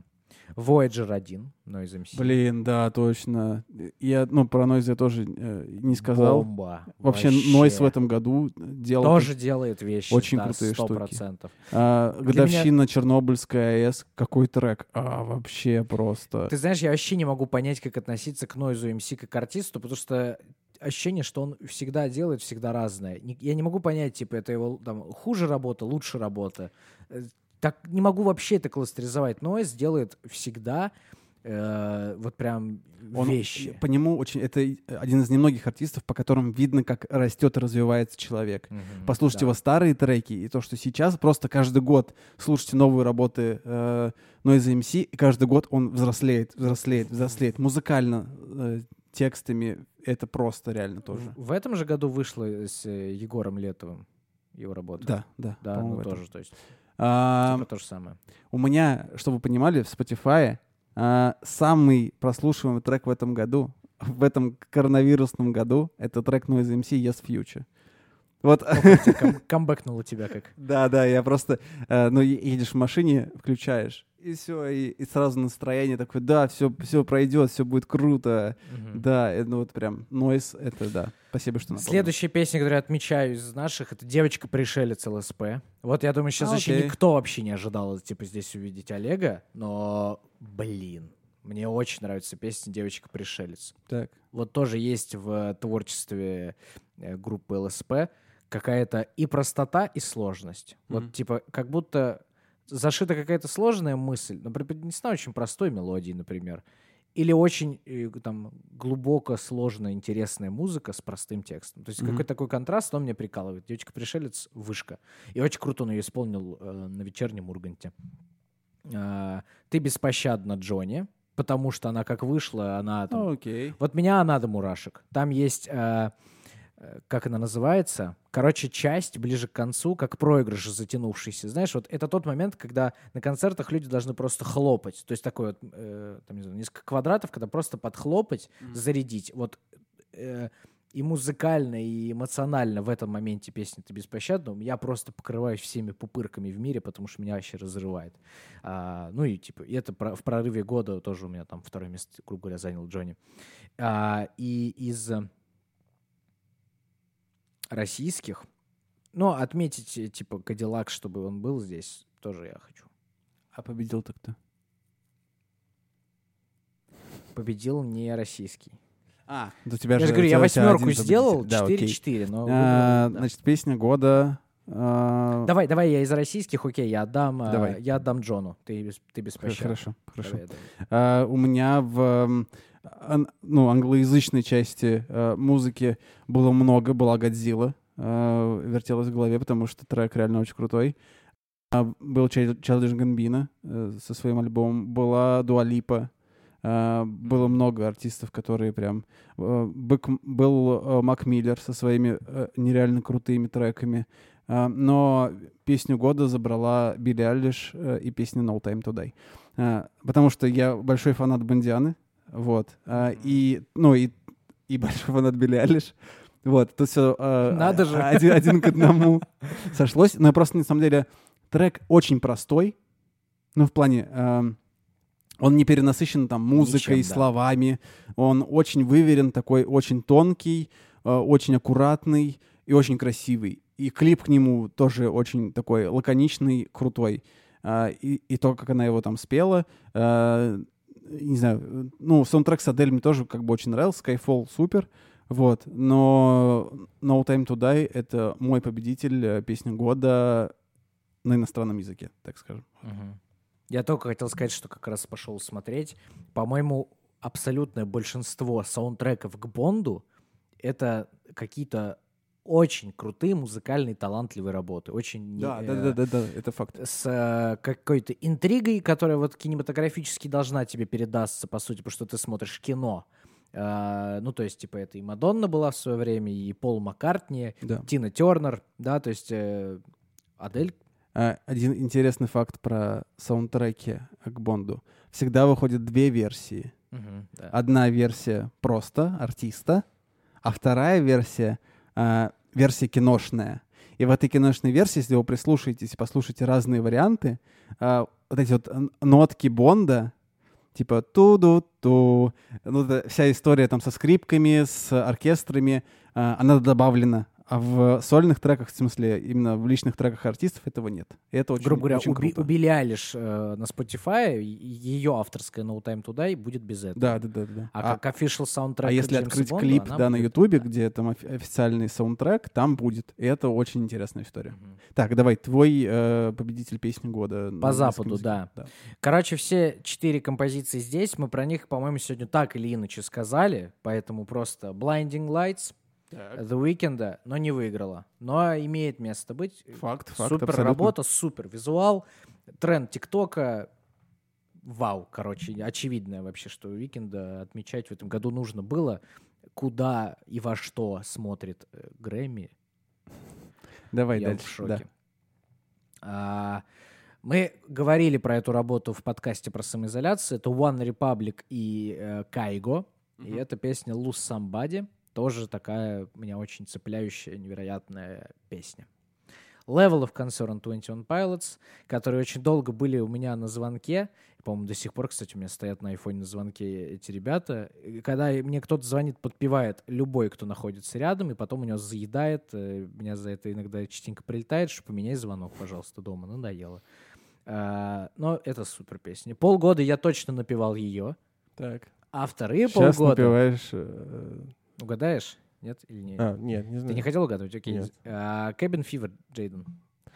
Voyager 1, но из MC. Блин, да, точно. Я, ну, про Нойз я тоже э, не сказал. Бомба. Вообще, Нойз в этом году делал тоже делает вещи. очень да, крутые штуки. 100%. а, Для годовщина Чернобыльская АЭС. Какой трек? А, вообще просто. Ты знаешь, я вообще не могу понять, как относиться к Нойзу МС как к артисту, потому что ощущение, что он всегда делает всегда разное. Я не могу понять, типа, это его там хуже работа, лучше работа. Э, Так не могу вообще это кластеризовать. Нойз делает всегда э, вот прям Он- вещи. По нему очень... Это один из немногих артистов, по которым видно, как растет и развивается человек. Мгм, Послушайте да. его старые треки, и то, что сейчас просто каждый год слушайте новые работы э, Noise MC, и каждый год он взрослеет, взрослеет, взрослеет. Музыкально, э, текстами, это просто реально тоже. В, этом же году вышло с э, Егором Летовым его работа. Да, да. Да, ну тоже, то есть А, типа то же самое. У меня, чтобы вы понимали, в Spotify а, самый прослушиваемый трек в этом году в этом коронавирусном году. Это трек Noise MC Yes Future. Вот, Кам- Камбэкнуло тебя как. да, да, я просто, э, ну, едешь в машине, включаешь, и все, и, и сразу настроение такое, да, все, все пройдет, все будет круто. Мгм. Да, э, ну вот прям Noise, это да. Спасибо, что напомнил. Следующая песня, которую я отмечаю из наших, это «Девочка-пришелец ЛСП». Вот я думаю, сейчас А, вообще окей. никто вообще не ожидал, типа, здесь увидеть Олега, но, блин, мне очень нравится песня «Девочка-пришелец». Так. Вот тоже есть в творчестве э, группы ЛСП какая-то и простота, и сложность. Мгм. Вот, типа, как будто зашита какая-то сложная мысль, например, не на очень простой мелодии, например, или очень э, там глубоко сложная, интересная музыка с простым текстом. То есть Мгм. какой-то такой контраст, он меня прикалывает. Девочка-пришелец — вышка. И очень круто он ее исполнил э, на вечернем Урганте. А, Ты беспощадна, Джонни, потому что она как вышла, она там Окей. вот меня она до мурашек. Там есть, э, э, как она называется? Короче, часть ближе к концу, как проигрыш затянувшийся. Знаешь, вот это тот момент, когда на концертах люди должны просто хлопать. То есть такой вот, э, там, не знаю, несколько квадратов, когда просто подхлопать, зарядить. Вот э, и музыкально, и эмоционально в этом моменте песни «Ты беспощадна» я просто покрываюсь всеми пупырками в мире, потому что меня вообще разрывает. А, ну и типа, и это в прорыве года тоже у меня там второе место, грубо говоря, занял Джонни. А, и из э, российских, ну, отметить, э, типа, Кадиллак, чтобы он был здесь, тоже я хочу. А победил-то кто? Победил не российский. А, у тебя я же же говорю, я восьмерку сделал, победитель. Да, окей. 4-4, но... А, выбрал, да. Значит, песня года. а, Давай, давай я из российских, окей, я отдам, э, Давай. я отдам Джону. Ты, без- ты х- беспощаден. Хорошо, хорошо. Давай, давай. А, у меня в ну, англоязычной части э, музыки было много, была Годзилла, э, вертелась в голове, потому что трек реально очень крутой. А, был Childish Gambino э, со своим альбомом, была Дуалипа, было много артистов, которые прям... э, Бэк- был э, Мак Миллер со своими э, нереально крутыми треками, А, но песню года забрала Билли Айлиш э, и песня No Time to Die. А, потому что я большой фанат Бондианы, вот, а, и, ну, и, и большой фанат Билли Айлиш, вот, тут все Надо же. один, один к одному сошлось, но просто, на самом деле, трек очень простой, ну, в плане, эм, он не перенасыщен там музыкой, Ничем, да. словами, он очень выверен, такой очень тонкий, э, очень аккуратный и очень красивый. И клип к нему тоже очень такой лаконичный, крутой. А, и, и то, как она его там спела, э, не знаю, ну, саундтрек с Адель мне тоже как бы очень нравился, Skyfall супер, вот, но No Time to Die — это мой победитель, э, песня года на иностранном языке, так скажем. Мгм. Я только хотел сказать, что как раз пошел смотреть. По-моему, абсолютное большинство саундтреков к Бонду — это какие-то очень крутые музыкальные талантливые работы. Очень Да, э, да, да, да, да, это факт. с э, какой-то интригой, которая вот кинематографически должна тебе передастся, по сути, потому что ты смотришь кино. Э, ну, то есть, типа, это и Мадонна была в свое время, и Пол Маккартни, Да. Тина Тернер, да, то есть э, Адель. А, Один интересный факт про саундтреки к Бонду. Всегда выходят две версии. Мгм, да. Одна версия просто артиста, а вторая версия а, версия киношная. И в этой киношной версии, если вы прислушаетесь и послушаете разные варианты, а, вот эти вот нотки Бонда, типа ту-ду-ту, ну, вся история там со скрипками, с оркестрами, а, она добавлена. А в сольных треках, в смысле, именно в личных треках артистов этого нет. И это очень, Грубо говоря, очень у, Би- круто. у Билли Айлиш э, на Spotify ее авторская No Time to Die будет без этого. Да, да, да, да. А, как official саундтрек А если Джеймса открыть Бонда, клип, да, на будет- Ютубе, где там офи- официальный саундтрек, там будет. И это очень интересная история. Мгм. Так, давай, твой э, победитель песни года. на По Западу, языке. да. Короче, все четыре композиции здесь. Мы про них, по-моему, сегодня так или иначе сказали. Поэтому просто Blinding Lights, The Weeknd, но не выиграла. Но имеет место быть. Факт, факт, Супер абсолютно. работа, супер визуал. Тренд ТикТока. Вау, короче, очевидное вообще, что Weeknd а отмечать в этом году нужно было. Куда и во что смотрит э, Грэмми, Давай я дальше. в да. шоке. А, мы говорили про эту работу в подкасте про самоизоляцию. Это One Republic и э, Kygo. И это песня Lose Somebody. Тоже такая меня очень цепляющая, невероятная песня. Level of Concern 21 Pilots, которые очень долго были у меня на звонке. По-моему, до сих пор, кстати, у меня стоят на айфоне на звонке эти ребята. И когда мне кто-то звонит, подпевает любой, кто находится рядом, и потом у него заедает, э, меня за это иногда частенько прилетает, что поменяй звонок, пожалуйста, дома, надоело. А, Но это супер песня. Полгода я точно напевал ее, Так. а вторые Сейчас полгода... напиваешь... э, Угадаешь? Нет или нет? А, нет, не Ты знаю. не хотел угадывать? Окей. Нет. А, Cabin Fever, Джейден.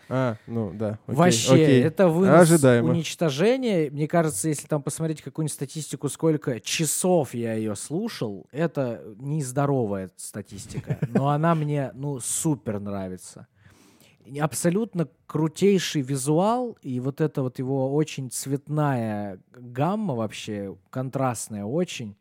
А, ну да. окей, Вообще, окей. это вынос Ожидаемо. уничтожения. Мне кажется, если там посмотреть какую-нибудь статистику, сколько часов я ее слушал, это нездоровая статистика. Но она мне, ну, супер нравится. Абсолютно крутейший визуал, и вот это вот его очень цветная гамма вообще, контрастная очень.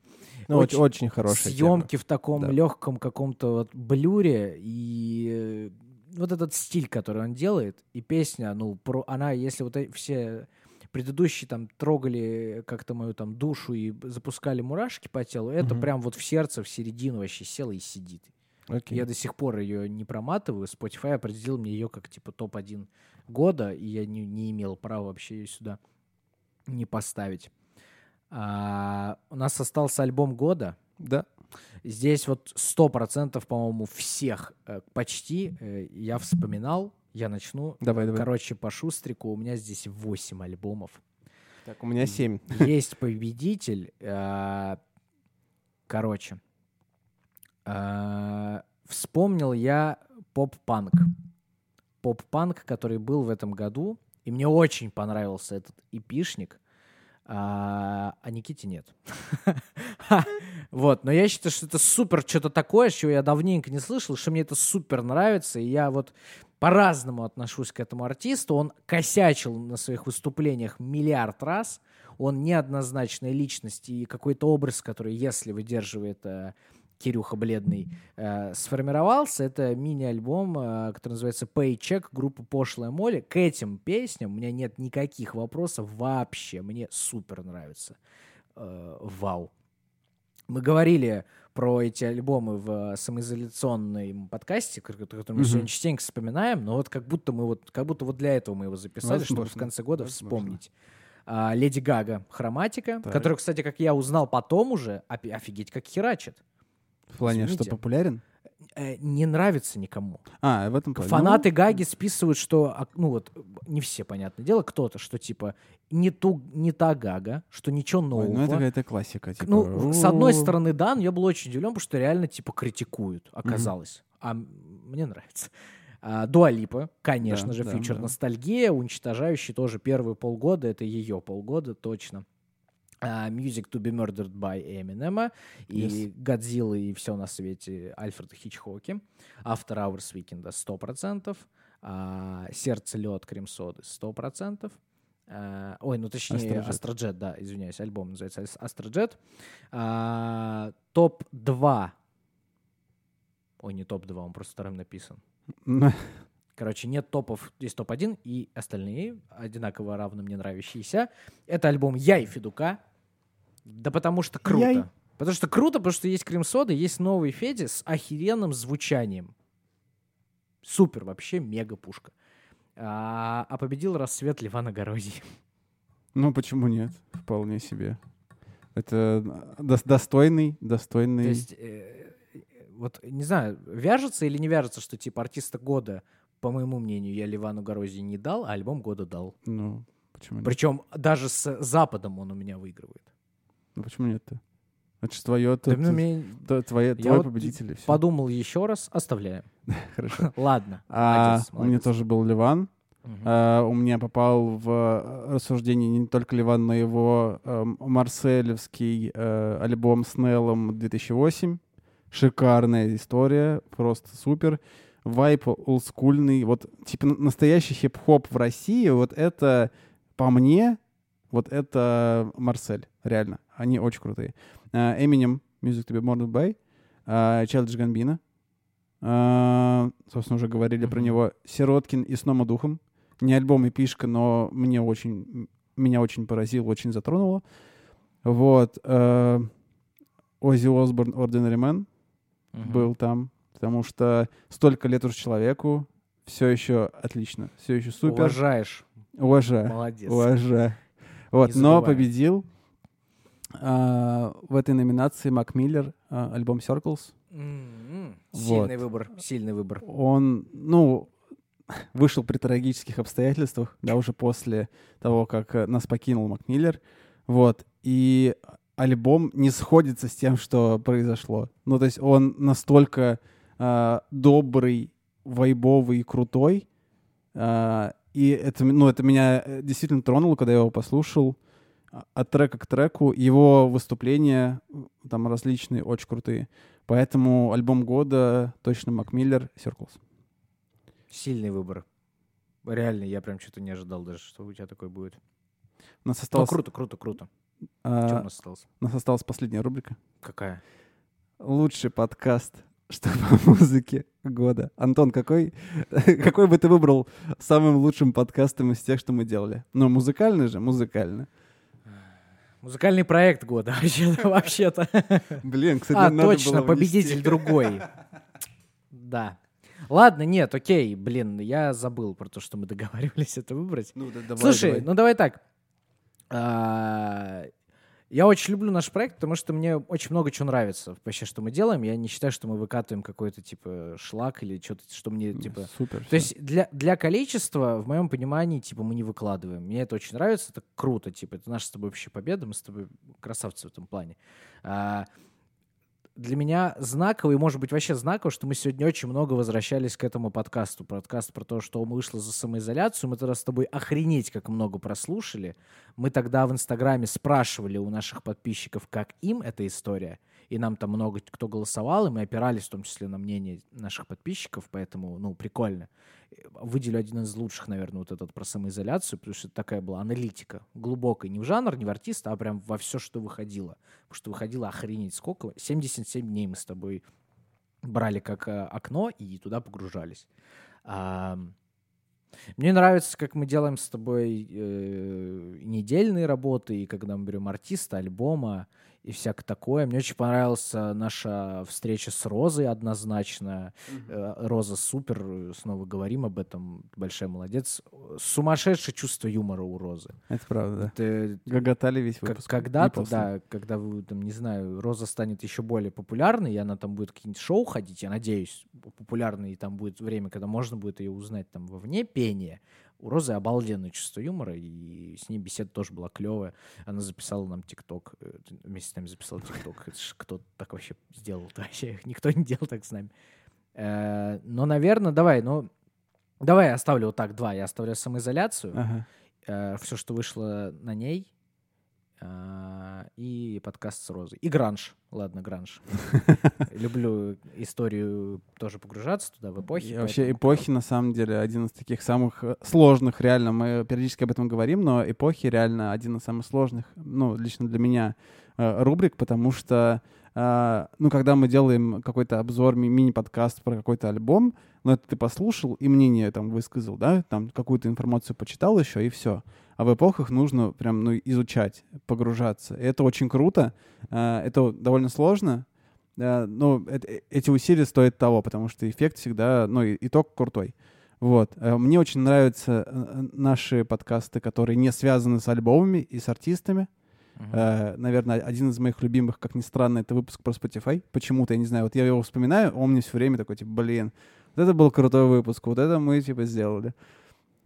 Ну, очень, очень хорошая тема. съемки в таком Да. легком каком-то вот блюре и э, вот этот стиль, который он делает, и песня, ну, про, она, если вот э- все предыдущие там трогали как-то мою там душу и запускали мурашки по телу, это Мгм. прям вот в сердце, в середину вообще села и сидит. Окей. Я до сих пор ее не проматываю. Spotify определил мне ее как типа топ-1 года, и я не, не имел права вообще ее сюда не поставить. А, у нас остался альбом года. Да. Здесь вот сто процентов, по-моему, всех э, почти э, я вспоминал. Я начну. Давай, давай. Короче, по шустрику у меня здесь 8 альбомов. Так, у меня семь. Есть победитель. э, Короче. Вспомнил я поп-панк. Поп-панк, который был в этом году. И мне очень понравился этот эпишник. А, а Никите нет. Вот, но я считаю, что это супер что-то такое, чего я давненько не слышал, что мне это супер нравится, и я вот по-разному отношусь к этому артисту. Он косячил на своих выступлениях миллиард раз. Он неоднозначная личность и какой-то образ, который, если выдерживает э, Кирюха Бледный, э, сформировался. Это мини-альбом, э, который называется Paycheck группы Пошлая Молли. К этим песням у меня нет никаких вопросов вообще. Мне супер нравится. Э, вау. Мы говорили про эти альбомы в самоизоляционном подкасте, ко- который мы Мгм. сегодня частенько вспоминаем, но вот как будто мы вот, как будто вот для этого мы его записали, чтобы в Возможно. конце года Возможно. вспомнить. А, Леди Гага «Хроматика», Так. которую, кстати, как я узнал потом уже, офигеть, как херачит. В плане, что Извините. популярен? Э, не нравится никому. А, в этом плане. Фанаты Гаги списывают, что, а, ну вот, не все, понятное дело, кто-то, что типа не, ту, не та Гага, что ничего Ну, нового. ой, ну это какая-то классика. Типа, Ну, с одной стороны, да, но я был очень удивлен, потому что реально, типа, критикуют, оказалось. А м- мне нравится. А, Дуалипа, конечно Да, же, да, фьючер да. ностальгия, уничтожающий тоже первые полгода, это ее полгода, точно. А, Music to be Murdered by Eminem и Годзилла и все на свете Альфреда Хичхоки. After Hours Weekend 100%. А, Сердце лед Кремсоды 100%. А, ой, ну точнее. Астроджет, да, извиняюсь, альбом называется Ас- Астроджет. А, Топ-2. Ой, не топ-2, он просто вторым написан. Короче, нет топов, есть топ-1, и остальные одинаково равно мне нравящиеся. Это альбом «Я и Федука». Да потому что круто. Яй. Потому что круто, потому что есть Крем-сода, есть новый Феди с охеренным звучанием. Супер, вообще мега пушка. А, а победил рассвет Ливана Горозии. Ну, почему нет? Вполне себе. Это дос- достойный, достойный... То есть, э, э, вот, не знаю, вяжется или не вяжется, что типа артиста года, по моему мнению, я Ливану Горозии не дал, а альбом года дал. Ну, почему нет? Причем даже с Западом он у меня выигрывает. Ну, почему нет-то? Это же твое, Да, ну, мне- твое, я твой вот победитель. всё. Подумал еще раз, оставляем. Хорошо. Ладно. А, молодец, у меня молодец. тоже был Ливан. Мгм. А, у меня попал в э, рассуждение не только Ливан, но и его эм, марселевский э, альбом с Неллом 2008. Шикарная история, просто супер. Вайп олдскульный, вот типа настоящий хип-хоп в России, вот это по мне, вот это Марсель, реально. Они очень крутые. А, Eminem, Music to be Murdered by, а, Childish Gambino, а, собственно, уже говорили про Мгм. него. Сироткин и Снома Духом. Не альбом и пишка, но мне очень, меня очень поразило, очень затронуло. Вот. Оззи Осборн Ordinary Man Мгм. был там, потому что столько лет уже человеку, все еще отлично, все еще супер. Уважаешь. Уважаю. Молодец. Уважаю. Вот, но победил а, в этой номинации Мак Миллер, а, альбом Circles. М-м. Вот. Сильный выбор, сильный выбор. Он, ну, вышел при трагических обстоятельствах, да, уже после того, как э, нас покинул Мак Миллер. Вот, и альбом не сходится с тем, что произошло. Ну, то есть он настолько а, добрый, вайбовый и крутой, а, и это, ну, это меня э, действительно тронуло, когда я его послушал. А- От трека к треку. Его выступления там различные, очень крутые. Поэтому альбом года точно Мак Миллер Circles. Сильный выбор. Реально, я прям что-то не ожидал даже, что у тебя такой будет. У нас Ну, осталась, круто, круто, круто. а, Что у нас осталось? у нас осталась последняя рубрика. Какая? Лучший подкаст, что по музыке года. Антон, какой, какой бы ты выбрал самым лучшим подкастом из тех, что мы делали? Ну, музыкальный же, музыкально. Музыкальный проект года, вообще-то. Блин, кстати, А, надо точно, было победитель другой. Да. Ладно, нет, окей, блин, я забыл про то, что мы договаривались это выбрать. Ну, да, давай, Слушай, давай. ну давай так. Я очень люблю наш проект, потому что мне очень много чего нравится вообще, что мы делаем. Я не считаю, что мы выкатываем какой-то типа шлак или что-то, что мне типа Супер. то есть для, для количества, в моем понимании, типа, мы не выкладываем. Мне это очень нравится, это круто, типа, это наша с тобой вообще победа, мы с тобой красавцы в этом плане. А, для меня знаково, и может быть вообще знаково, что мы сегодня очень много возвращались к этому подкасту. Подкаст про то, что мы вышло за самоизоляцию. Мы тогда с тобой охренеть как много прослушали. Мы тогда в Инстаграме спрашивали у наших подписчиков, как им эта история. И нам там много кто голосовал, и мы опирались в том числе на мнение наших подписчиков, поэтому, ну, прикольно. Выделю один из лучших, наверное, вот этот про самоизоляцию, потому что это такая была аналитика глубокая, не в жанр, не в артиста, а прям во все, что выходило. Потому что выходило охренеть сколько. 77 дней мы с тобой брали как э, окно и туда погружались. Мне нравится, как мы делаем с тобой э, недельные работы, и когда мы берем артиста, альбома и всякое такое. Мне очень понравилась наша встреча с Розой однозначно. Э, Роза супер, э, снова говорим об этом. Большая молодец. Сумасшедшее чувство юмора у Розы. Это правда, да. Это Гоготали весь выпуск. когда-то, да, когда вы, там, не знаю, Роза станет еще более популярной, и она там будет какие-нибудь шоу ходить, я надеюсь, популярной, и там будет время, когда можно будет ее узнать там вовне пения. У Розы обалденное чувство юмора, и с ней беседа тоже была клевая. Она записала нам ТикТок, э, вместе с нами записала ТикТок. Кто так вообще сделал? Вообще никто не делал так с нами. Э, Но, наверное, давай, ну, давай я оставлю вот так два. Я оставляю самоизоляцию Ага. все, что вышло на ней, и подкаст с Розой. И гранж. Ладно, гранж. Люблю историю тоже погружаться туда, в эпохи. И вообще эпохи, на самом деле, один из таких самых э, сложных, реально. Мы периодически об этом говорим, но эпохи реально один из самых сложных, ну, лично для меня, э, рубрик, потому что, э, ну, когда мы делаем какой-то обзор, ми- мини-подкаст про какой-то альбом, ну, это ты послушал и мнение там высказал, да, там какую-то информацию почитал еще, и все. А в эпохах нужно прям, ну, изучать, погружаться. И это очень круто, э, это довольно сложно, это- э, эти усилия стоят того, потому что эффект всегда, ну, итог крутой. Вот. Э, Мне очень нравятся э, наши подкасты, которые не связаны с альбомами и с артистами. Мгм. Э, Наверное, один из моих любимых, как ни странно, это выпуск про Spotify. Почему-то, я не знаю, вот я его вспоминаю, он мне все время такой, типа, блин, вот это был крутой выпуск, вот это мы, типа, сделали.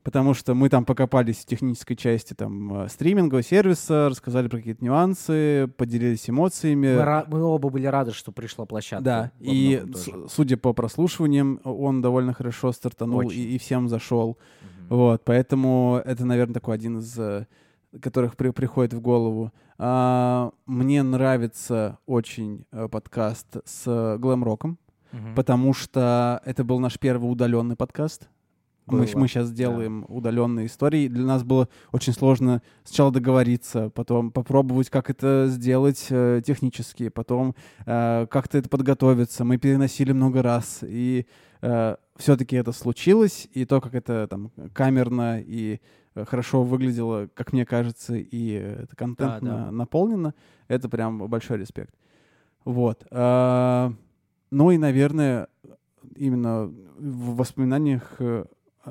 Потому что мы там покопались в технической части там э, стримингового сервиса, рассказали про какие-то нюансы, поделились эмоциями. Мы, ра- мы оба были рады, что пришла площадка. Да, и с- судя по прослушиваниям, он довольно хорошо стартанул и, Очень. и всем зашел. Мгм. Вот, поэтому это, наверное, такой один из, э, которых при- приходит в голову. А, мне нравится очень э, подкаст с глэм-роком, Мгм. потому что это был наш первый удаленный подкаст. Мы, Было, мы сейчас да. делаем удаленные истории. Для нас было очень сложно сначала договориться, потом попробовать, как это сделать э, технически, потом э, как-то это подготовиться. Мы переносили много раз, и все-таки это случилось, и то, как это там камерно и э, хорошо выглядело, как мне кажется, и э, это контентно да. наполнено, это прям большой респект. Вот. А, ну и, наверное, именно в воспоминаниях э,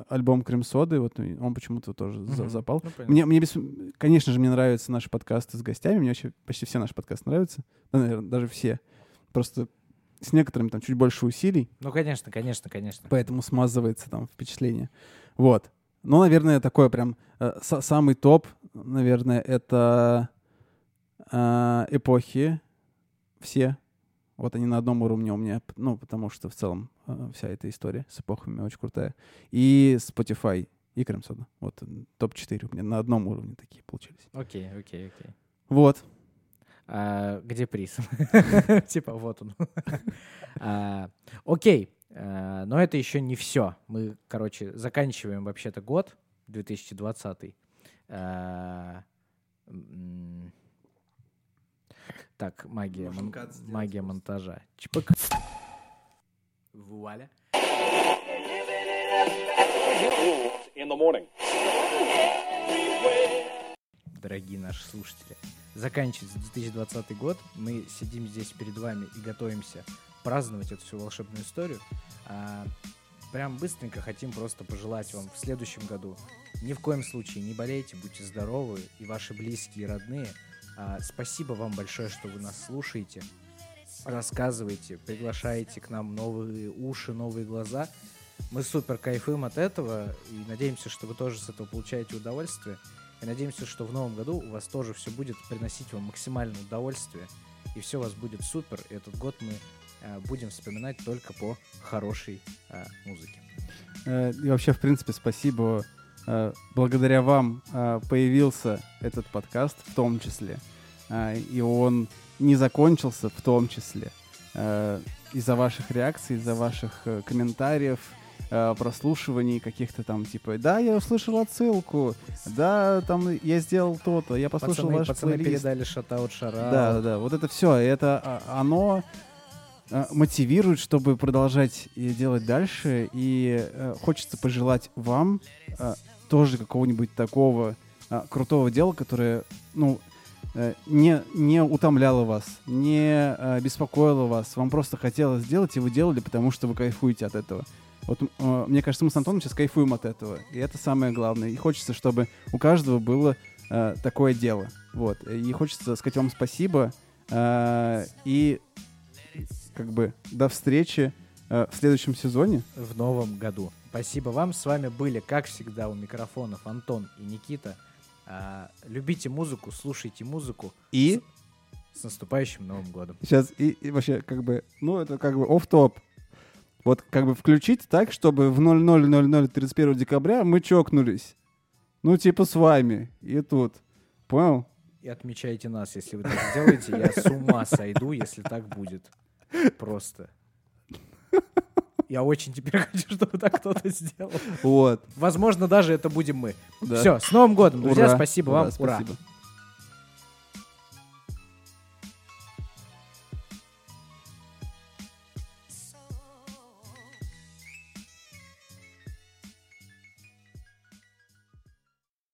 альбом Крем Соды, вот он почему-то тоже Мгм. запал. Ну, понятно. Мне, мне бес- конечно же, мне нравятся наши подкасты с гостями. Мне вообще почти все наши подкасты нравятся. Да, наверное, даже все. Просто с некоторыми там чуть больше усилий, Ну, конечно, конечно, конечно. поэтому смазывается там впечатление. Вот. Ну, наверное, такой прям э, са- самый топ, наверное, это э, эпохи все. Вот они на одном уровне у меня, ну, потому что в целом э, вся эта история с эпохами очень крутая. И Spotify, и Крем Сода. Вот м, топ-4 у меня на одном уровне такие получились. Окей, окей, окей. Вот. А, где приз? Типа, вот он. А, Окей, но это еще не все. Мы, короче, заканчиваем вообще-то год 2020. А, м, Так, магия, мон- магия монтажа. Чпок. Вуаля. Дорогие наши слушатели. Заканчивается 2020 год. Мы сидим здесь перед вами и готовимся праздновать эту всю волшебную историю. А, прям быстренько хотим просто пожелать вам в следующем году. Ни в коем случае не болейте, будьте здоровы, и ваши близкие, и родные. А, спасибо вам большое, что вы нас слушаете, рассказываете, приглашаете к нам новые уши, новые глаза. Мы супер кайфуем от этого и надеемся, что вы тоже с этого получаете удовольствие. И надеемся, что в новом году у вас тоже все будет приносить вам максимальное удовольствие. И все у вас будет супер. И этот год мы будем вспоминать только по хорошей э, музыке. Э, И вообще, в принципе, спасибо. Э, Благодаря вам э, появился этот подкаст в том числе. Э, И он не закончился в том числе. Э, Из-за ваших реакций, из-за ваших э, комментариев, э, прослушиваний каких-то там, типа, да, я услышал отсылку, да, там я сделал то-то, я послушал Пацаны, ваш пацаны плейлист. передали шатаут шара. Да, да, да. Вот это все. Это а, оно мотивирует, чтобы продолжать и делать дальше. И э, хочется пожелать вам тоже какого-нибудь такого крутого дела, которое, ну, э, не, не утомляло вас, не беспокоило вас. Вам просто хотелось сделать, и вы делали, потому что вы кайфуете от этого. Вот э, мне кажется, мы с Антоном сейчас кайфуем от этого. И это самое главное. И хочется, чтобы у каждого было э, такое дело. Вот. И хочется сказать вам спасибо. э, и как бы до встречи э, в следующем сезоне. В новом году. Спасибо вам. С вами были, как всегда, у микрофонов Антон и Никита. А, любите музыку, слушайте музыку. И С наступающим Новым годом. сейчас, и, и вообще, как бы, ну, это как бы оф топ Вот как бы включить так, чтобы в 0000 31 декабря мы чокнулись. Ну, типа с вами. И тут. Понял? И отмечайте нас, если вы так сделаете. Я с ума сойду, если так будет. Просто. Я очень теперь хочу, чтобы так кто-то сделал. Вот. Возможно, даже это будем мы. Да. Все, с Новым годом, друзья. Ура. Спасибо Ура, вам. Ура. спасибо.